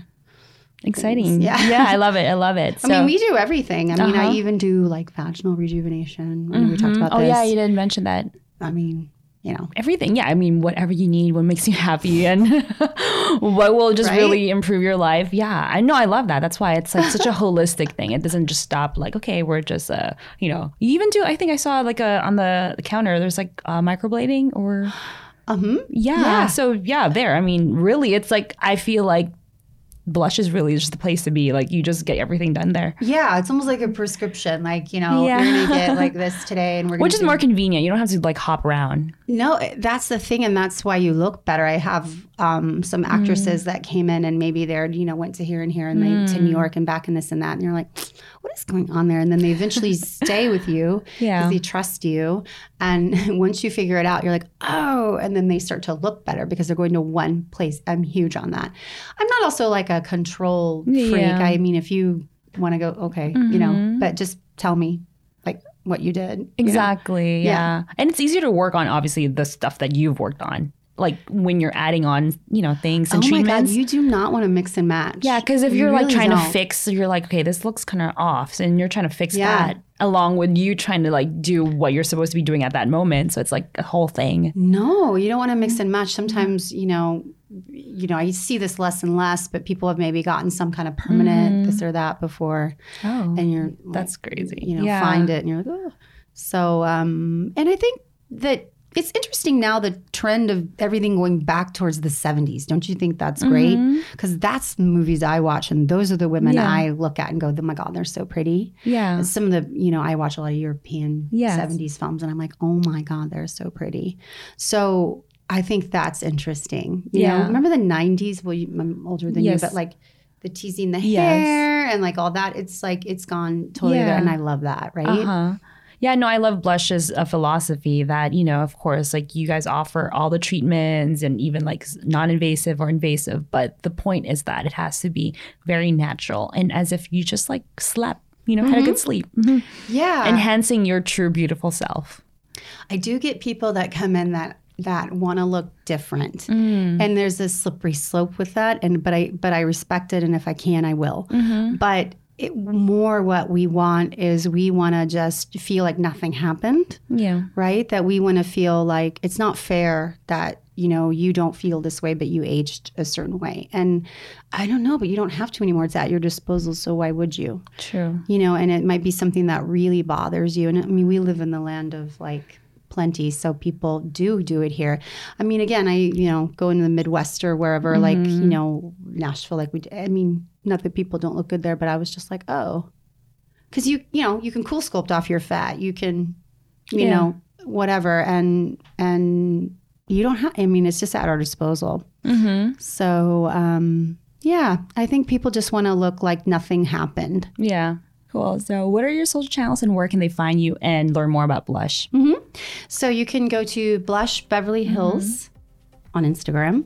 Speaker 1: Exciting.
Speaker 2: Yeah.
Speaker 1: Yeah. I love it. I love it. <laughs>
Speaker 2: I mean, we do everything. I mean, I
Speaker 1: Uh-huh.
Speaker 2: even do like vaginal rejuvenation. I know we talked about
Speaker 1: oh
Speaker 2: this.
Speaker 1: yeah, you didn't mention that.
Speaker 2: I mean, you know,
Speaker 1: Everything. Yeah. I mean, whatever you need, what makes you happy and <laughs> what will just
Speaker 2: Right?
Speaker 1: really improve your life. Yeah. I know. I love that. That's why it's like such a <laughs> holistic thing. It doesn't just stop like, okay, we're just, uh, you know, you even do, I think I saw like a, on the counter, there's like uh, microblading or, <sighs>
Speaker 2: um,
Speaker 1: yeah.
Speaker 2: Yeah.
Speaker 1: So yeah, there. I mean, really, it's like, I feel like blush is really just the place to be. Like you just get everything done there.
Speaker 2: yeah, it's almost like a prescription. Like, you know,
Speaker 1: Yeah.
Speaker 2: you're to get <laughs> like this today and we're
Speaker 1: Which is more convenient. You don't have to like hop around.
Speaker 2: No, that's the thing, and that's why you look better. I have um, some
Speaker 1: Mm.
Speaker 2: actresses that came in and maybe they're you know went to here and here and they to
Speaker 1: Mm.
Speaker 2: New York and back and this and that, and you're like, what is going on there? And then they eventually <laughs> stay with you because
Speaker 1: Yeah.
Speaker 2: they trust you, and <laughs> once you figure it out, you're like, oh, and then they start to look better because they're going to one place. I'm huge on that. I'm not also like a control freak.
Speaker 1: Yeah. Mm-hmm.
Speaker 2: I mean, if you want to go, okay, you know, but just tell me like what you did. you know?
Speaker 1: Exactly.
Speaker 2: Yeah.
Speaker 1: Yeah. And it's easier to work on obviously the stuff that you've worked on. Like when you're adding on, you know, things and
Speaker 2: oh my god,
Speaker 1: treatments.
Speaker 2: you do not want to mix and match.
Speaker 1: yeah, because if
Speaker 2: You
Speaker 1: you're like trying to
Speaker 2: don't.
Speaker 1: fix, you're like, okay, this looks kind of off, and you're trying to fix
Speaker 2: Yeah.
Speaker 1: that along with you trying to like do what you're supposed to be doing at that moment. So it's like a whole thing.
Speaker 2: No, you don't want to mix and match. Sometimes, you know, you know, I see this less and less, but people have maybe gotten some kind of permanent this or that before,
Speaker 1: Oh,
Speaker 2: and you're like,
Speaker 1: that's crazy.
Speaker 2: you know,
Speaker 1: yeah.
Speaker 2: find it, and you're like, oh. So, um, and I think that it's interesting now the trend of everything going back towards the 70s. Don't you think that's great? Because that's the movies I watch, and those are the women
Speaker 1: Yeah.
Speaker 2: I look at and go, oh my God, they're so pretty.
Speaker 1: Yeah.
Speaker 2: Some of the, you know, I watch a lot of European
Speaker 1: Yes.
Speaker 2: 70s films and I'm like, oh my God, they're so pretty. So I think that's interesting. You know,
Speaker 1: Yeah.
Speaker 2: remember the 90s? Well, you, I'm older than
Speaker 1: Yes.
Speaker 2: you, but like the teasing the
Speaker 1: Yes.
Speaker 2: hair and like all that. It's like it's gone totally
Speaker 1: Yeah.
Speaker 2: there, and I love that. Right?
Speaker 1: Uh-huh. Yeah, no, I love Blush's uh, philosophy that, you know, of course, like you guys offer all the treatments and even like non invasive or invasive. But the point is that it has to be very natural and as if you just like slept, you know, had a good sleep, Mhm.
Speaker 2: Yeah.
Speaker 1: enhancing your true, beautiful self.
Speaker 2: I do get people that come in that that want to look different,
Speaker 1: Mm.
Speaker 2: and there's a slippery slope with that. And but I but I respect it, and if I can, I will.
Speaker 1: Mm-hmm.
Speaker 2: But it, more what we want is we want to just feel like nothing happened,
Speaker 1: Yeah.
Speaker 2: right? That we want to feel like it's not fair that you know you don't feel this way, but you aged a certain way. And I don't know, but you don't have to anymore. It's at your disposal, so why would you?
Speaker 1: True.
Speaker 2: you know, and it might be something that really bothers you. And I mean, we live in the land of like plenty, so people do do it here. I mean, again, I you know go into the Midwest or wherever, like you mm-hmm. know Nashville, like we. I mean, not that people don't look good there, but I was just like, oh, because you you know you can cool sculpt off your fat, you can, you
Speaker 1: Yeah.
Speaker 2: know, whatever, and and you don't have. I mean, it's just at our disposal.
Speaker 1: Mm-hmm.
Speaker 2: So um, yeah, I think people just want to look like nothing happened.
Speaker 1: Yeah. Cool. So, what are your social channels and where can they find you and learn more about Blush?
Speaker 2: So you can go to Blush Beverly Hills on Instagram.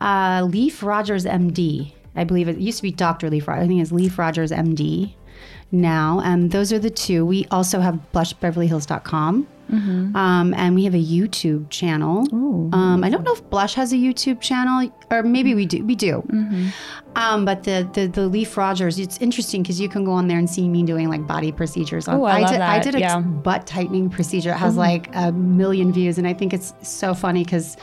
Speaker 2: Uh, Leif Rogers MD. I believe it used to be Dr. Leif Rogers. I think it's Leif Rogers MD now. And those are the two. We also have blushbeverlyhills.com. Um, and we have a YouTube channel. Um, I don't know if Blush has a YouTube channel, or maybe we do. We do. Um, but the, the the Leif Rogers, it's interesting because you can go on there and see me doing like body procedures. On,
Speaker 1: Oh, I love
Speaker 2: did I did a
Speaker 1: yeah.
Speaker 2: butt tightening procedure. It has like a million views, and I think it's so funny because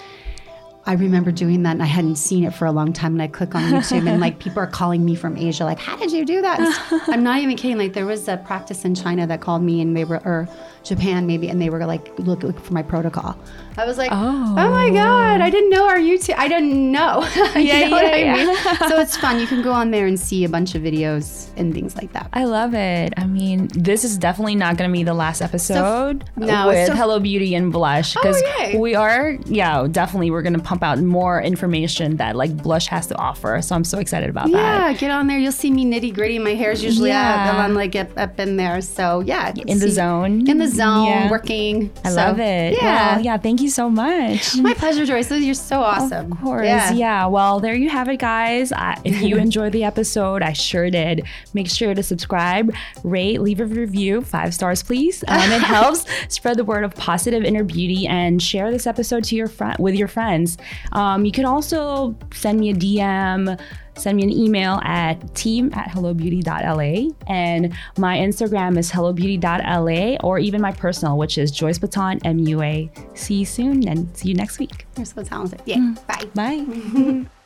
Speaker 2: I remember doing that and I hadn't seen it for a long time. And I click on YouTube and like <laughs> people are calling me from Asia, like, "How did you do that?" <laughs> I'm not even kidding. Like there was a practice in China that called me, and they were or Japan maybe, and they were like, "Look, look for my protocol." I was like,
Speaker 1: Oh.
Speaker 2: "Oh, my god, I didn't know our YouTube. I didn't know." <laughs> You
Speaker 1: Yeah,
Speaker 2: know what
Speaker 1: yeah,
Speaker 2: I
Speaker 1: yeah.
Speaker 2: mean? so it's fun. You can go on there and see a bunch of videos and things like that.
Speaker 1: I love it. I mean, this is definitely not going to be the last episode
Speaker 2: no,
Speaker 1: with
Speaker 2: so-
Speaker 1: Hello Beauty and Blush oh, because
Speaker 2: yay.
Speaker 1: we are, yeah, definitely we're going to pump out more information that like Blush has to offer. So I'm so excited about that.
Speaker 2: Yeah, get on there. You'll see me nitty gritty. My hair's usually
Speaker 1: Yeah.
Speaker 2: up. I'm like up, up in there. So yeah,
Speaker 1: In the zone.
Speaker 2: in the zone,
Speaker 1: Yeah.
Speaker 2: working.
Speaker 1: I
Speaker 2: So,
Speaker 1: love it.
Speaker 2: Yeah,
Speaker 1: Well, yeah. Thank you so much.
Speaker 2: my pleasure, Joyce. You're so awesome.
Speaker 1: Of course. Yeah. Well, there you have it, guys. Uh, if you <laughs> enjoyed the episode, I sure did. Make sure to subscribe, rate, leave a review, five stars, please. <laughs> Um, it helps spread the word of positive inner beauty and share this episode to your friend with your friends. Um, you can also send me a DM. Send me an email at team at hellobeauty.la. And my Instagram is hellobeauty.la or even my personal, which is Joyce Baton MUA. See you soon and see you next week.
Speaker 2: You're so talented. Yeah. Bye.
Speaker 1: Bye. <laughs>